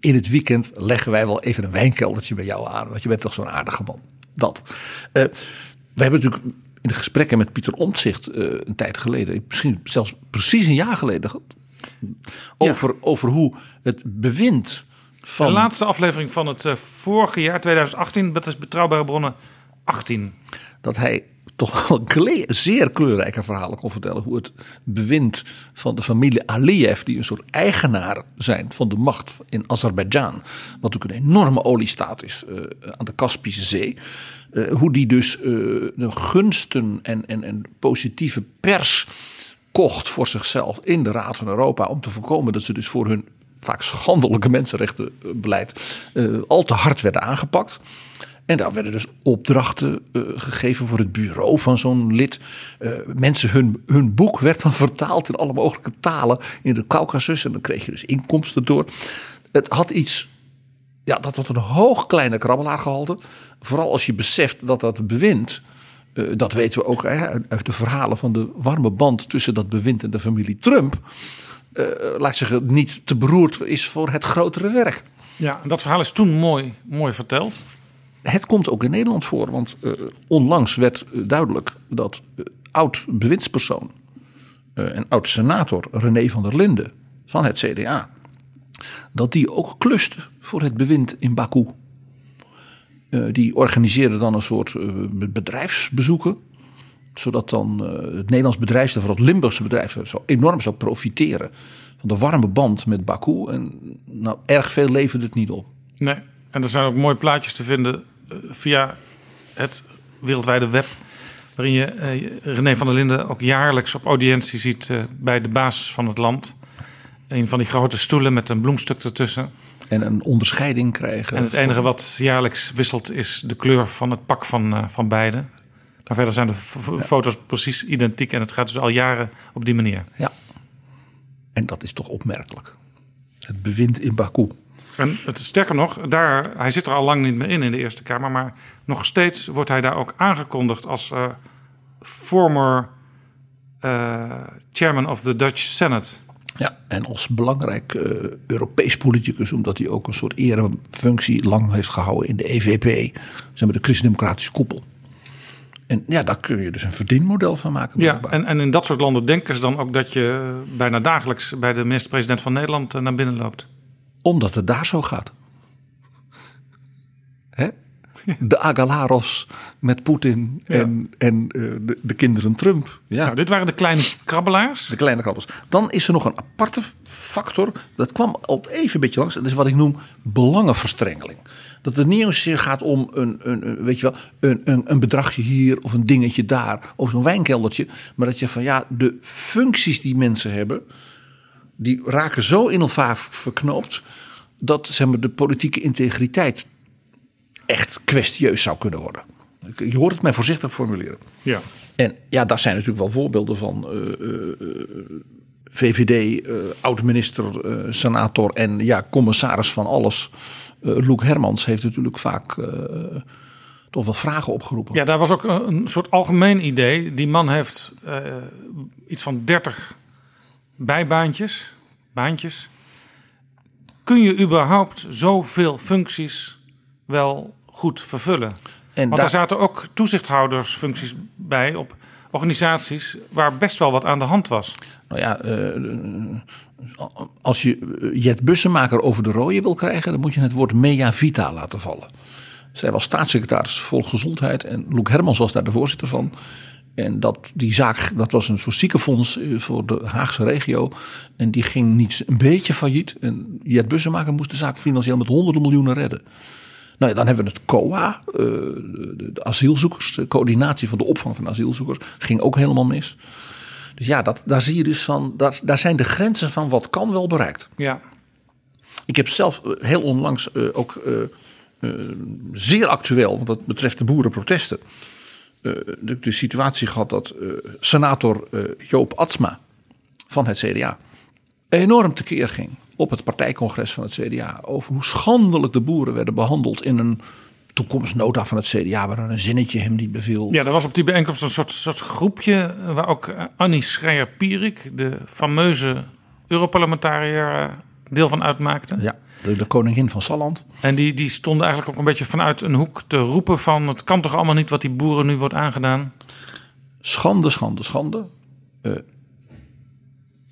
Speaker 1: In het weekend leggen wij wel even een wijnkeldertje bij jou aan. Want je bent toch zo'n aardige man. Dat. Uh, we hebben natuurlijk in de gesprekken met Pieter Omtzigt uh, een tijd geleden, misschien zelfs precies een jaar geleden, over, ja. over hoe het bewind van.
Speaker 3: De laatste aflevering van het uh, vorige jaar, 2018, dat is betrouwbare bronnen 18.
Speaker 1: Dat hij toch wel zeer kleurrijke verhalen kon vertellen. Hoe het bewind van de familie Aliyev, die een soort eigenaar zijn van de macht in Azerbeidzjan. Wat ook een enorme oliestaat is uh, aan de Kaspische Zee. Uh, hoe die dus uh, gunsten en, en, en positieve pers kocht voor zichzelf in de Raad van Europa. Om te voorkomen dat ze dus voor hun vaak schandelijke mensenrechtenbeleid al te hard werden aangepakt. En daar werden dus opdrachten uh, gegeven voor het bureau van zo'n lid. Uh, mensen, hun, hun boek werd dan vertaald in alle mogelijke talen in de Caucasus. En dan kreeg je dus inkomsten door. Het had iets, ja, dat had een hoog kleine krabbelaargehalte. Vooral als je beseft dat dat bewind, uh, dat weten we ook uit de verhalen van de warme band tussen dat bewind en de familie Trump. laat ik zeggen, niet te beroerd is voor het grotere werk.
Speaker 3: Ja, dat verhaal is toen mooi, mooi verteld.
Speaker 1: Het komt ook in Nederland voor, want uh, onlangs werd duidelijk dat uh, oud bewindspersoon en oud senator René van der Linden van het CDA, dat die ook kluste voor het bewind in Baku. die organiseerde dan een soort bedrijfsbezoeken, zodat dan het Nederlands bedrijf, vooral het Limburgse bedrijf, zo enorm zou profiteren van de warme band met Baku. En nou, erg veel leverde het niet op.
Speaker 3: Nee, en er zijn ook mooie plaatjes te vinden via het wereldwijde web. Waarin je uh, René van der Linden ook jaarlijks op audiëntie ziet uh, bij de baas van het land. Een van die grote stoelen met een bloemstuk ertussen.
Speaker 1: En een onderscheiding krijgen.
Speaker 3: En het enige wat jaarlijks wisselt is de kleur van het pak van, van beide. Maar verder zijn de ja. foto's precies identiek. En het gaat dus al jaren op die manier.
Speaker 1: Ja. En dat is toch opmerkelijk. Het bewind in Baku.
Speaker 3: En het sterker nog, daar, hij zit er al lang niet meer in in de Eerste Kamer, maar nog steeds wordt hij daar ook aangekondigd als uh, former uh, chairman of the Dutch Senate.
Speaker 1: Ja, en als belangrijk uh, Europees politicus, omdat hij ook een soort erefunctie lang heeft gehouden in de EVP, zeg maar de Christendemocratische koepel. En ja, daar kun je dus een verdienmodel van maken.
Speaker 3: Ja, en, en in dat soort landen denken ze dan ook dat je bijna dagelijks bij de minister-president van Nederland naar binnen loopt
Speaker 1: omdat het daar zo gaat. Hè? De Agalarovs met Poetin en, en eh, de, de kinderen Trump. Ja.
Speaker 3: Nou, dit waren de kleine krabbelaars.
Speaker 1: De kleine krabbels. Dan is er nog een aparte factor. Dat kwam al even een beetje langs. Dat is wat ik noem belangenverstrengeling. Dat het niet zozeer gaat om een, een, een, weet je wel, een, een, een bedragje hier of een dingetje daar. Of zo'n wijnkeldertje. Maar dat je van ja, de functies die mensen hebben. Die raken zo in elkaar verknoopt. Dat zeg maar, de politieke integriteit echt kwestieus zou kunnen worden. Je hoort het mij voorzichtig formuleren.
Speaker 3: Ja.
Speaker 1: En ja, daar zijn natuurlijk wel voorbeelden van. eh, eh, VVD, eh, oud-minister, senator en ja, commissaris van alles. Loek Hermans heeft natuurlijk vaak toch wel vragen opgeroepen.
Speaker 3: ja, daar was ook een, soort algemeen idee. Die man heeft iets van 30 bijbaantjes, baantjes. Kun je überhaupt zoveel functies wel goed vervullen?
Speaker 1: en
Speaker 3: Want
Speaker 1: daar-
Speaker 3: er zaten ook toezichthoudersfuncties bij op organisaties waar best wel wat aan de hand was.
Speaker 1: Nou ja, eh, als je eh, Jet Bussemaker over de rode wil krijgen, dan moet je het woord mea vita laten vallen. Zij was staatssecretaris Volksgezondheid en Loek Hermans was daar de voorzitter van. En dat, die zaak, dat was een soort ziekenfonds eh, voor de Haagse regio. En die ging niet een beetje failliet. En Jet Bussemaker moest de zaak financieel met honderden miljoenen redden. Nou ja, dan hebben we het COA, eh, de, asielzoekers, de coördinatie van de opvang van asielzoekers, ging ook helemaal mis. Dus ja, dat, daar zie je dus van, daar, daar zijn de grenzen van wat kan wel bereikt.
Speaker 3: Ja,
Speaker 1: Ik heb zelf eh, heel onlangs ook zeer actueel, want dat betreft de boerenprotesten, de, de situatie gehad dat eh, senator eh, Joop Atsma van het CDA enorm tekeer ging op het partijcongres van het CDA over hoe schandelijk de boeren werden behandeld in een toekomstnota van het CDA waar een zinnetje hem niet beviel.
Speaker 3: ja er was op die bijeenkomst een soort, soort groepje waar ook eh, Annie Schreier-Pierik, de fameuze Europarlementariër, eh, deel van uitmaakte.
Speaker 1: Ja, de, de koningin van Salland.
Speaker 3: En die, die stonden eigenlijk ook een beetje vanuit een hoek te roepen van... het kan toch allemaal niet wat die boeren nu wordt aangedaan?
Speaker 1: Schande, schande, schande. Eh,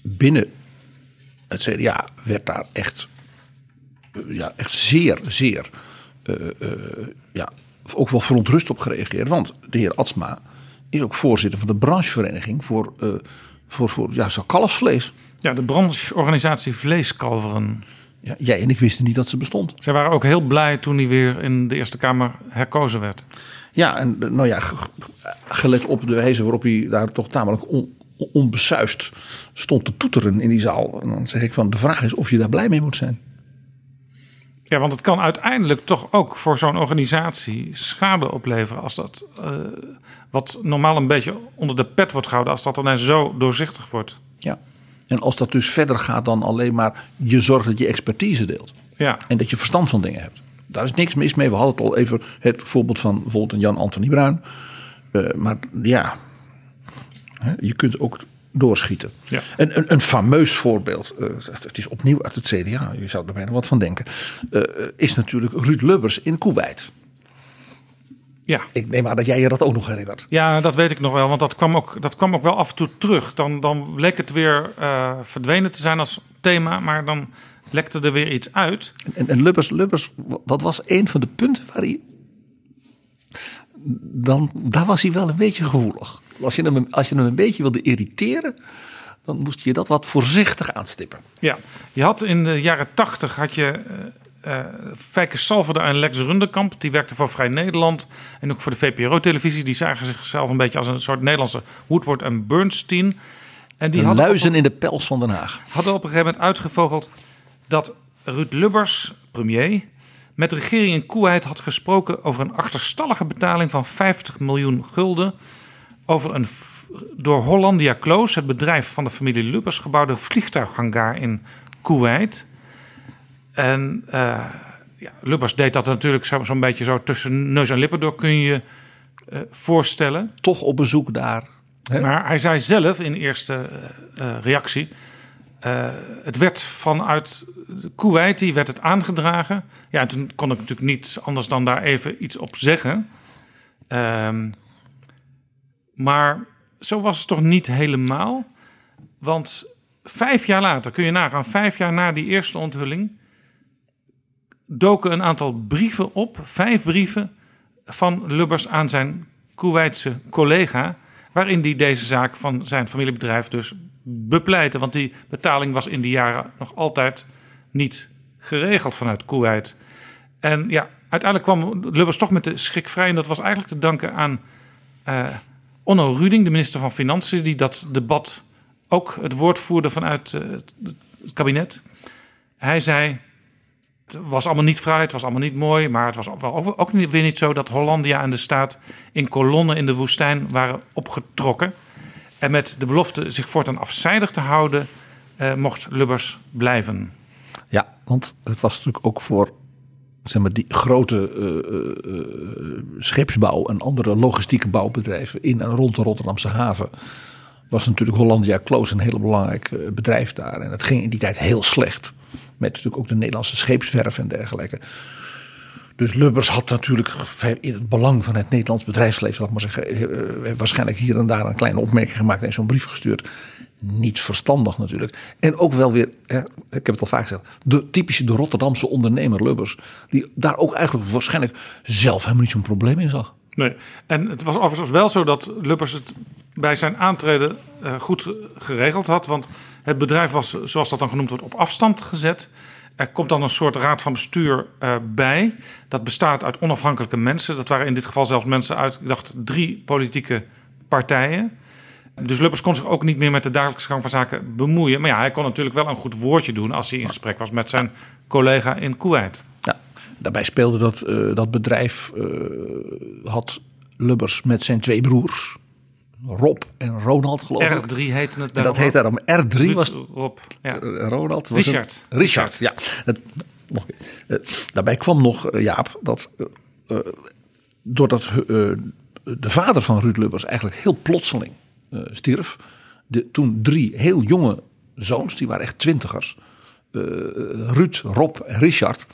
Speaker 1: binnen het CDA werd daar echt, eh, ja, echt zeer, zeer, eh, ja, ook wel verontrust op gereageerd. Want de heer Atsma is ook voorzitter van de branchevereniging voor, voor, voor ja, zo kalfsvlees.
Speaker 3: Ja, de brancheorganisatie Vleeskalveren.
Speaker 1: Ja, jij en ik wisten niet dat ze bestond.
Speaker 3: Zij waren ook heel blij toen hij weer in de Eerste Kamer herkozen werd.
Speaker 1: Ja, en nou ja, ge- gelet op de wijze waarop hij daar toch tamelijk on, onbesuist stond te toeteren in die zaal. En dan zeg ik van, de vraag is of je daar blij mee moet zijn.
Speaker 3: Ja, want het kan uiteindelijk toch ook voor zo'n organisatie schade opleveren als dat eh, wat normaal een beetje onder de pet wordt gehouden, als dat dan zo doorzichtig wordt.
Speaker 1: Ja. En als dat dus verder gaat dan alleen maar je zorgt dat je expertise deelt.
Speaker 3: Ja,
Speaker 1: En dat je verstand van dingen hebt. Daar is niks mis mee. We hadden het al even het voorbeeld van bijvoorbeeld een Jan-Anthony Bruin. Eh, maar ja, je kunt ook doorschieten.
Speaker 3: Ja.
Speaker 1: Een, een, een fameus voorbeeld, eh, het is opnieuw uit het CDA, je zou er bijna wat van denken, eh, is natuurlijk Ruud Lubbers in Kuwait.
Speaker 3: Ja.
Speaker 1: Ik neem aan dat jij je dat ook nog herinnert.
Speaker 3: Ja, dat weet ik nog wel, want dat kwam ook, dat kwam ook wel af en toe terug. Dan, dan leek het weer eh, verdwenen te zijn als thema, maar dan lekte er weer iets uit.
Speaker 1: En, en Lubbers, Lubbers, dat was een van de punten waar hij. Dan, daar was hij wel een beetje gevoelig. Als je hem, als je hem een beetje wilde irriteren, dan moest je dat wat voorzichtig aanstippen.
Speaker 3: Ja, je had in de jaren tachtig had je eh Fijke Salverde en Lex Runderkamp. Die werkten voor Vrij Nederland en ook voor de VPRO-televisie. Die zagen zichzelf een beetje als een soort Nederlandse Woodward en Bernstein. En die
Speaker 1: De
Speaker 3: hadden op,
Speaker 1: luizen in de pels van Den Haag.
Speaker 3: hadden op een gegeven moment uitgevogeld dat Ruud Lubbers, premier, met de regering in Kuwait had gesproken over een achterstallige betaling van 50 miljoen gulden over een door Hollandia Close, het bedrijf van de familie Lubbers, gebouwde vliegtuighangar in Kuwait. En eh, ja, Lubbers deed dat natuurlijk zo- zo'n beetje zo tussen neus en lippen door, kun je je eh, voorstellen.
Speaker 1: Toch op bezoek daar. Hè?
Speaker 3: Maar hij zei zelf in eerste eh, reactie: het werd vanuit Kuwait die werd het aangedragen. Ja, en toen kon ik natuurlijk niet anders dan daar even iets op zeggen. Ehm, maar zo was het toch niet helemaal. Want vijf jaar later, kun je nagaan, vijf jaar na die eerste onthulling, doken een aantal brieven op, vijf brieven van Lubbers aan zijn Koeweitse collega, waarin hij deze zaak van zijn familiebedrijf dus bepleitte. Want die betaling was in die jaren nog altijd niet geregeld vanuit Koeweit. En ja, uiteindelijk kwam Lubbers toch met de schrik vrij. En dat was eigenlijk te danken aan uh, Onno Ruding, de minister van Financiën, die dat debat ook het woord voerde vanuit uh, het kabinet. Hij zei: Het was allemaal niet vrij, het was allemaal niet mooi. Maar het was ook, ook weer niet zo dat Hollandia en de staat in kolonnen in de woestijn waren opgetrokken. En met de belofte zich voortaan afzijdig te houden, uh, mocht Lubbers blijven.
Speaker 1: Ja, want het was natuurlijk ook voor zeg maar, die grote uh, scheepsbouw en andere logistieke bouwbedrijven in en rond de Rotterdamse haven. Was natuurlijk Hollandia Close een heel belangrijk bedrijf daar. En het ging in die tijd heel slecht. Met natuurlijk ook de Nederlandse scheepswerf en dergelijke. Dus Lubbers had natuurlijk in het belang van het Nederlands bedrijfsleven, laat maar zeggen, waarschijnlijk hier en daar een kleine opmerking gemaakt en zo'n brief gestuurd niet verstandig natuurlijk. En ook wel weer, hè, ik heb het al vaak gezegd, de typische de Rotterdamse ondernemer Lubbers. Die daar ook eigenlijk waarschijnlijk zelf helemaal niet zo'n probleem in zag.
Speaker 3: Nee, en het was overigens wel zo dat Lubbers het bij zijn aantreden uh, goed geregeld had. Want het bedrijf was, zoals dat dan genoemd wordt, op afstand gezet. Er komt dan een soort raad van bestuur uh, bij. Dat bestaat uit onafhankelijke mensen. Dat waren in dit geval zelfs mensen uit, ik dacht, drie politieke partijen. Dus Lubbers kon zich ook niet meer met de dagelijkse gang van zaken bemoeien. Maar ja, hij kon natuurlijk wel een goed woordje doen als hij in gesprek was met zijn collega in Kuwait.
Speaker 1: Ja, daarbij speelde dat, uh, dat bedrijf, uh, had Lubbers met zijn twee broers. Rob en Ronald geloof ik.
Speaker 3: R3 heette het.
Speaker 1: En dat heette daarom R3
Speaker 3: Ruud,
Speaker 1: was
Speaker 3: Rob. Ja.
Speaker 1: Ronald. Was
Speaker 3: Richard.
Speaker 1: Een, Richard. ja. Nog, uh, daarbij kwam nog, Jaap, dat doordat de vader van Ruud Lubbers eigenlijk heel plotseling stierf. De, toen drie heel jonge zoons, die waren echt twintigers. Ruud, Rob en Richard.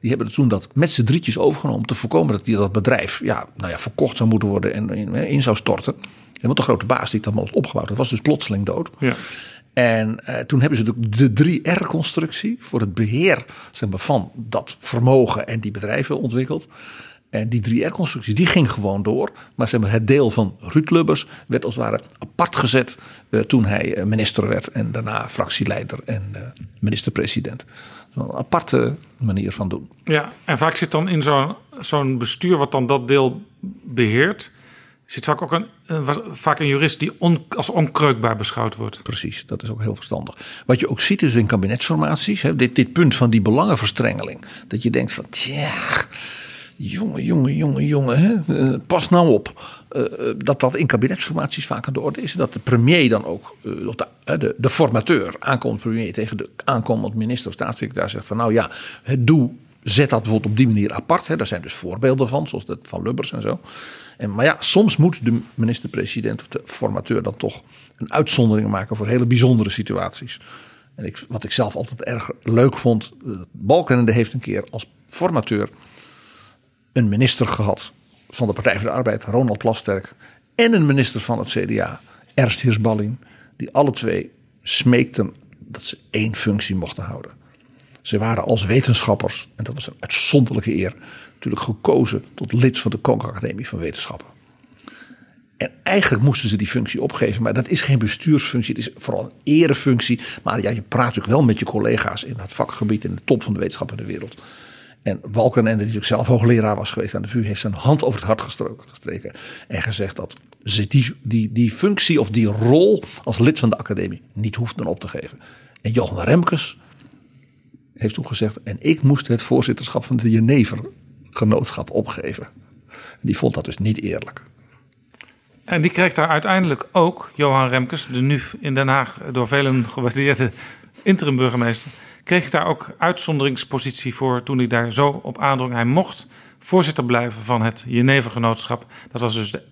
Speaker 1: Die hebben toen dat met z'n drietjes overgenomen. Om te voorkomen dat die, dat bedrijf ja, nou ja, verkocht zou moeten worden en in, in zou storten. Want de grote baas die dat allemaal had opgebouwd. Dat was dus plotseling dood.
Speaker 3: Ja.
Speaker 1: En uh, toen hebben ze de, de 3R-constructie voor het beheer zeg maar, van dat vermogen en die bedrijven ontwikkeld. En die 3R-constructie die ging gewoon door. Maar zeg maar, het deel van Ruud Lubbers werd als het ware apart gezet uh, toen hij uh, minister werd. En daarna fractieleider en uh, minister-president. Een aparte manier van doen.
Speaker 3: Ja, en vaak zit dan in zo'n zo'n bestuur wat dan dat deel beheert. Zit vaak ook een, vaak een jurist die als onkreukbaar beschouwd wordt.
Speaker 1: Precies, dat is ook heel verstandig. Wat je ook ziet is in kabinetsformaties, hè, dit, dit punt van die belangenverstrengeling. Dat je denkt van, tja, jongen, jongen, jongen, jongen, hè? Uh, pas nou op. Uh, dat dat in kabinetsformaties vaak aan de orde is. Dat de premier dan ook, of de, de, de formateur, aankomend premier tegen de aankomend minister of staatssecretaris zegt van nou ja, doe, zet dat bijvoorbeeld op die manier apart. Hè? Daar zijn dus voorbeelden van, zoals dat van Lubbers en zo. En, maar ja, soms moet de minister-president of de formateur dan toch een uitzondering maken voor hele bijzondere situaties. En ik, wat ik zelf altijd erg leuk vond, Balkenende heeft een keer als formateur een minister gehad van de Partij voor de Arbeid, Ronald Plasterk, en een minister van het CDA, Ernst Heersballing, die alle twee smeekten dat ze één functie mochten houden. Ze waren als wetenschappers, en dat was een uitzonderlijke eer, natuurlijk gekozen tot lid van de Koninklijke Academie van Wetenschappen. En eigenlijk moesten ze die functie opgeven, maar dat is geen bestuursfunctie, het is vooral een erefunctie. Maar ja, je praat natuurlijk wel met je collega's in het vakgebied, in de top van de wetenschap in de wereld. En Balkenende, die natuurlijk zelf hoogleraar was geweest aan de VU, heeft zijn hand over het hart gestreken. En gezegd dat ze die, die, die functie of die rol als lid van de academie niet hoefden op te geven. En Johan Remkes heeft toen gezegd, en ik moest het voorzitterschap van de Jenever genootschap opgeven. En die vond dat dus niet eerlijk.
Speaker 3: En die kreeg daar uiteindelijk ook, Johan Remkes, de nu in Den Haag door velen gewaardeerde interim burgemeester, kreeg daar ook uitzonderingspositie voor toen hij daar zo op aandrong. Hij mocht voorzitter blijven van het Genevengenootschap. Dat was dus de,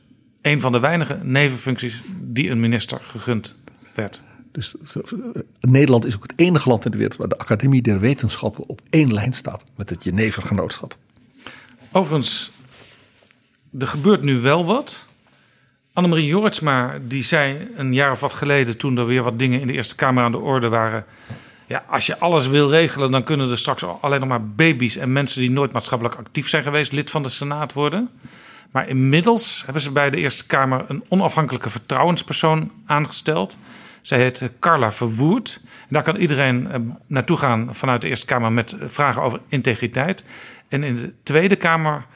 Speaker 3: een van de weinige nevenfuncties die een minister gegund werd.
Speaker 1: Dus Nederland is ook het enige land in de wereld waar de Academie der Wetenschappen op één lijn staat met het Genevengenootschap.
Speaker 3: Overigens, er gebeurt nu wel wat. Annemarie Jorritsma die zei een jaar of wat geleden, toen er weer wat dingen in de Eerste Kamer aan de orde waren. Ja, als je alles wil regelen, dan kunnen er straks alleen nog maar baby's en mensen die nooit maatschappelijk actief zijn geweest lid van de Senaat worden. Maar inmiddels hebben ze bij de Eerste Kamer een onafhankelijke vertrouwenspersoon aangesteld. Zij heet eh, Carla Verwoerd. En daar kan iedereen eh, naartoe gaan vanuit de Eerste Kamer met vragen over integriteit. En in de Tweede Kamer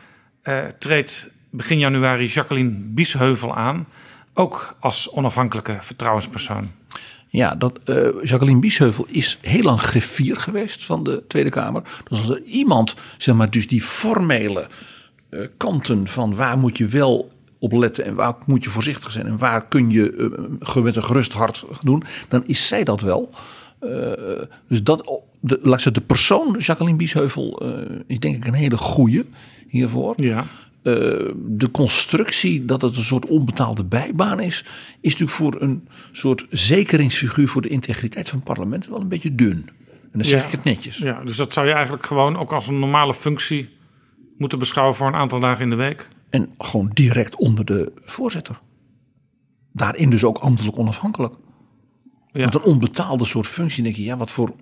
Speaker 3: eh, treedt begin januari Jacqueline Biesheuvel aan. Ook als onafhankelijke vertrouwenspersoon.
Speaker 1: Ja, dat, uh, Jacqueline Biesheuvel is heel lang griffier geweest van de Tweede Kamer. Dus als er iemand, zeg maar, dus die formele uh, kanten van waar moet je wel op letten en waar moet je voorzichtig zijn en waar kun je met een gerust hart doen, dan is zij dat wel. Dus dat, de, laat ik de persoon Jacqueline Biesheuvel is denk ik een hele goede hiervoor.
Speaker 3: Ja.
Speaker 1: Uh, de constructie dat het een soort onbetaalde bijbaan is, is natuurlijk voor een soort zekeringsfiguur voor de integriteit van het parlement wel een beetje dun. En dan zeg
Speaker 3: Ja.
Speaker 1: ik het netjes.
Speaker 3: Ja, dus dat zou je eigenlijk gewoon ook als een normale functie moeten beschouwen voor een aantal dagen in de week.
Speaker 1: En gewoon direct onder de voorzitter. Daarin dus ook ambtelijk onafhankelijk.
Speaker 3: Ja.
Speaker 1: Met een onbetaalde soort functie denk je, ja, wat voor,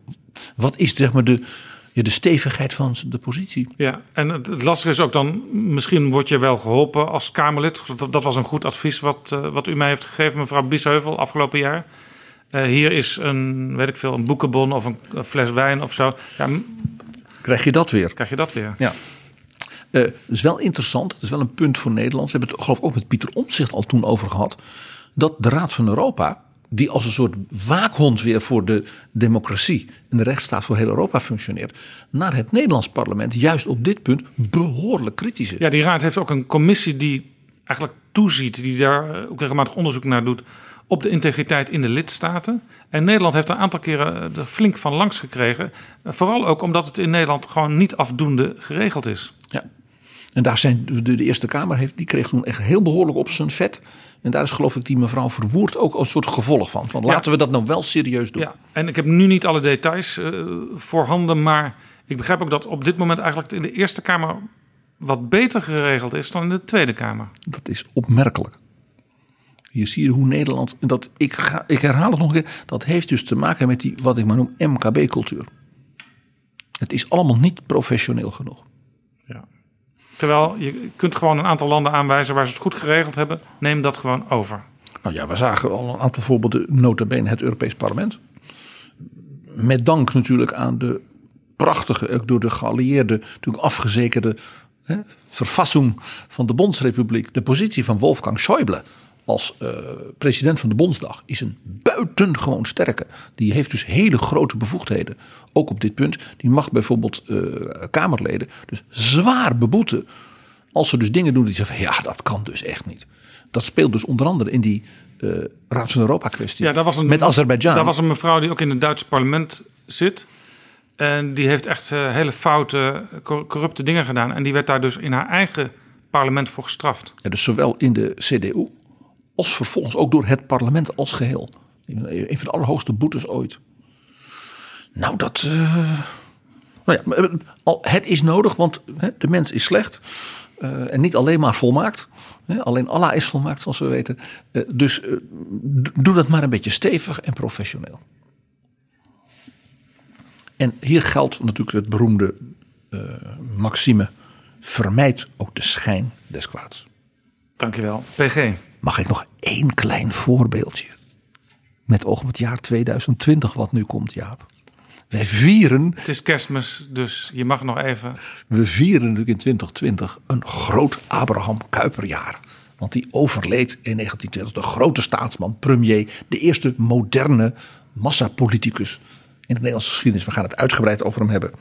Speaker 1: wat is zeg maar de, ja, de stevigheid van de positie?
Speaker 3: Ja, en het, het lastige is ook dan, misschien word je wel geholpen als Kamerlid. Dat, dat was een goed advies wat, eh, wat u mij heeft gegeven, mevrouw Biesheuvel, afgelopen jaar. Eh, hier is een, weet ik veel, een boekenbon of een, een fles wijn of zo. Ja,
Speaker 1: Krijg je dat weer?
Speaker 3: krijg je dat weer.
Speaker 1: Ja. Dat is wel interessant. Dat is wel een punt voor Nederland. Ze hebben het geloof ik ook met Pieter Omtzigt al toen over gehad. Dat de Raad van Europa, die als een soort waakhond weer voor de democratie en de rechtsstaat voor heel Europa functioneert, naar het Nederlands parlement juist op dit punt behoorlijk kritisch is.
Speaker 3: Ja, die raad heeft ook een commissie die eigenlijk toeziet, die daar eh, ook regelmatig onderzoek naar doet op de integriteit in de lidstaten. En Nederland heeft een aantal keren eh, er flink van langs gekregen. Eh, Vooral ook omdat het in Nederland gewoon niet afdoende geregeld is.
Speaker 1: Ja. En daar zijn de, de Eerste Kamer heeft, die kreeg toen echt heel behoorlijk op zijn vet. En daar is geloof ik die mevrouw Verwoerd ook als soort gevolg van. Van laten we dat nou wel serieus doen.
Speaker 3: Ja, en ik heb nu niet alle details eh, voorhanden, maar ik begrijp ook dat op dit moment eigenlijk in de Eerste Kamer wat beter geregeld is dan in de Tweede Kamer.
Speaker 1: Dat is opmerkelijk. Hier zie je hoe Nederland, en dat, ik, ga, ik herhaal het nog een keer, dat heeft dus te maken met die, wat ik maar noem, MKB-cultuur. Het is allemaal niet professioneel genoeg.
Speaker 3: Terwijl je kunt gewoon een aantal landen aanwijzen waar ze het goed geregeld hebben. Neem dat gewoon over.
Speaker 1: Nou ja, we zagen al een aantal voorbeelden, nota bene het Europees Parlement. Met dank natuurlijk aan de prachtige, ook door de geallieerden natuurlijk afgezekerde hè, verfassing van de Bondsrepubliek. De positie van Wolfgang Schäuble als eh, president van de Bondsdag is een buitengewoon sterke. Die heeft dus hele grote bevoegdheden, ook op dit punt. Die mag bijvoorbeeld eh, Kamerleden dus zwaar beboeten als ze dus dingen doen die zeggen van, ja, dat kan dus echt niet. Dat speelt dus onder andere in die eh, Raad van Europa kwestie.
Speaker 3: Ja, daar was een,
Speaker 1: met Azerbeidzjan.
Speaker 3: Daar was een mevrouw die ook in het Duitse parlement zit. En die heeft echt hele foute, cor- corrupte dingen gedaan. En die werd daar dus in haar eigen parlement voor gestraft.
Speaker 1: Ja, dus zowel in de CDU als vervolgens ook door het parlement als geheel. Een van de allerhoogste boetes ooit. Nou, dat. eh, nou ja, eh, het is nodig, want hè, de mens is slecht. eh, en niet alleen maar volmaakt. Hè, alleen Allah is volmaakt, zoals we weten. Eh, dus eh, doe dat maar een beetje stevig en professioneel. En hier geldt natuurlijk het beroemde eh, maxime: vermijd ook de schijn des kwaads.
Speaker 3: Dankjewel. PG.
Speaker 1: Mag ik nog één klein voorbeeldje? Met oog op het jaar 2020 wat nu komt, Jaap. Wij vieren,
Speaker 3: Het is kerstmis, dus je mag nog even...
Speaker 1: we vieren natuurlijk in 2020 een groot Abraham Kuyperjaar. Want die overleed in 1920, de grote staatsman, premier, de eerste moderne massapoliticus in de Nederlandse geschiedenis. We gaan het uitgebreid over hem hebben.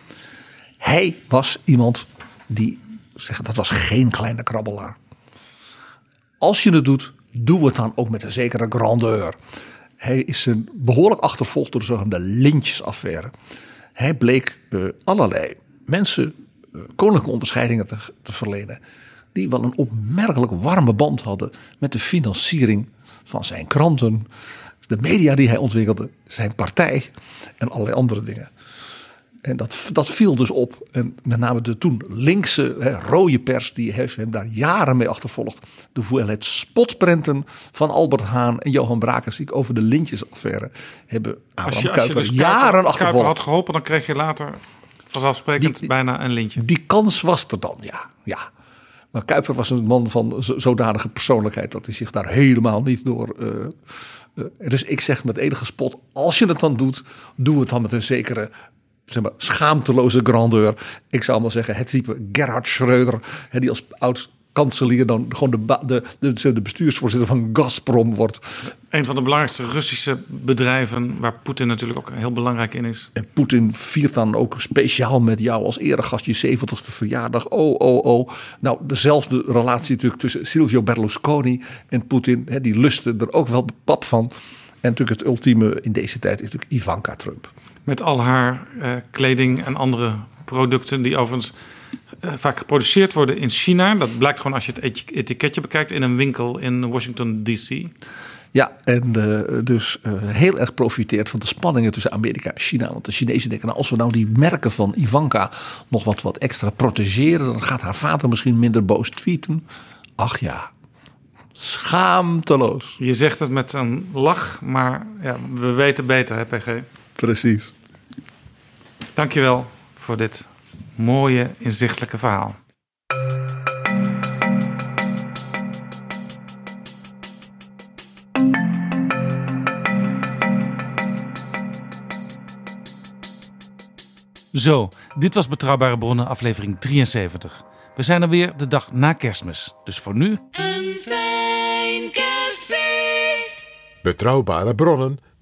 Speaker 1: Hij was iemand die, zeg, dat was geen kleine krabbelaar. Als je het doet, doe het dan ook met een zekere grandeur. Hij is een behoorlijk achtervolgd door de zogenaamde lintjesaffaire. Hij bleek eh, allerlei mensen eh, koninklijke onderscheidingen te, te verlenen. Die wel een opmerkelijk warme band hadden met de financiering van zijn kranten. De media die hij ontwikkelde, zijn partij en allerlei andere dingen. En dat, dat viel dus op. En met name de toen linkse hè, rode pers, die heeft hem daar jaren mee achtervolgd. De hoeveelheid spotprenten van Albert Haan en Johan Brakensiek over de lintjesaffaire hebben Abraham
Speaker 3: Als je, als je
Speaker 1: Kuyper
Speaker 3: dus
Speaker 1: jaren
Speaker 3: Kuiper, Kuiper
Speaker 1: achtervolgd.
Speaker 3: had geholpen, dan kreeg je later vanzelfsprekend
Speaker 1: Die-
Speaker 3: bijna een lintje.
Speaker 1: Die kans was er dan, ja. ja. Maar Kuiper was een man van zo- zodanige persoonlijkheid dat hij zich daar helemaal niet door. eh, eh, dus ik zeg met enige spot: als je het dan doet, doe het dan met een zekere. Zeg maar, schaamteloze grandeur. Ik zou maar zeggen, het type Gerhard Schreuder, hè, die als oud kanselier dan gewoon de, de, de, de bestuursvoorzitter van Gazprom wordt.
Speaker 3: Een van de belangrijkste Russische bedrijven, waar Poetin natuurlijk ook heel belangrijk in is.
Speaker 1: En Poetin viert dan ook speciaal met jou als eregast je 70ste verjaardag. Oh, oh, oh. Nou, dezelfde relatie natuurlijk tussen Silvio Berlusconi en Poetin. Hè, die lusten er ook wel pap van. En natuurlijk het ultieme in deze tijd is natuurlijk Ivanka Trump.
Speaker 3: Met al haar eh, kleding en andere producten die overigens eh, vaak geproduceerd worden in China. Dat blijkt gewoon als je het eti- etiketje bekijkt in een winkel in Washington DC.
Speaker 1: Ja, en eh, dus heel erg profiteert van de spanningen tussen Amerika en China. Want de Chinezen denken, nou, als we nou die merken van Ivanka nog wat, wat extra protegeren, dan gaat haar vader misschien minder boos tweeten. Ach ja, schaamteloos.
Speaker 3: Je zegt het met een lach, maar ja, we weten beter, hè, PG.
Speaker 1: Precies.
Speaker 3: Dankjewel voor dit mooie, inzichtelijke verhaal. Zo, dit was Betrouwbare Bronnen, aflevering 73. We zijn er weer de dag na kerstmis. Dus voor nu,
Speaker 4: Een fijn kerstfeest!
Speaker 2: Betrouwbare bronnen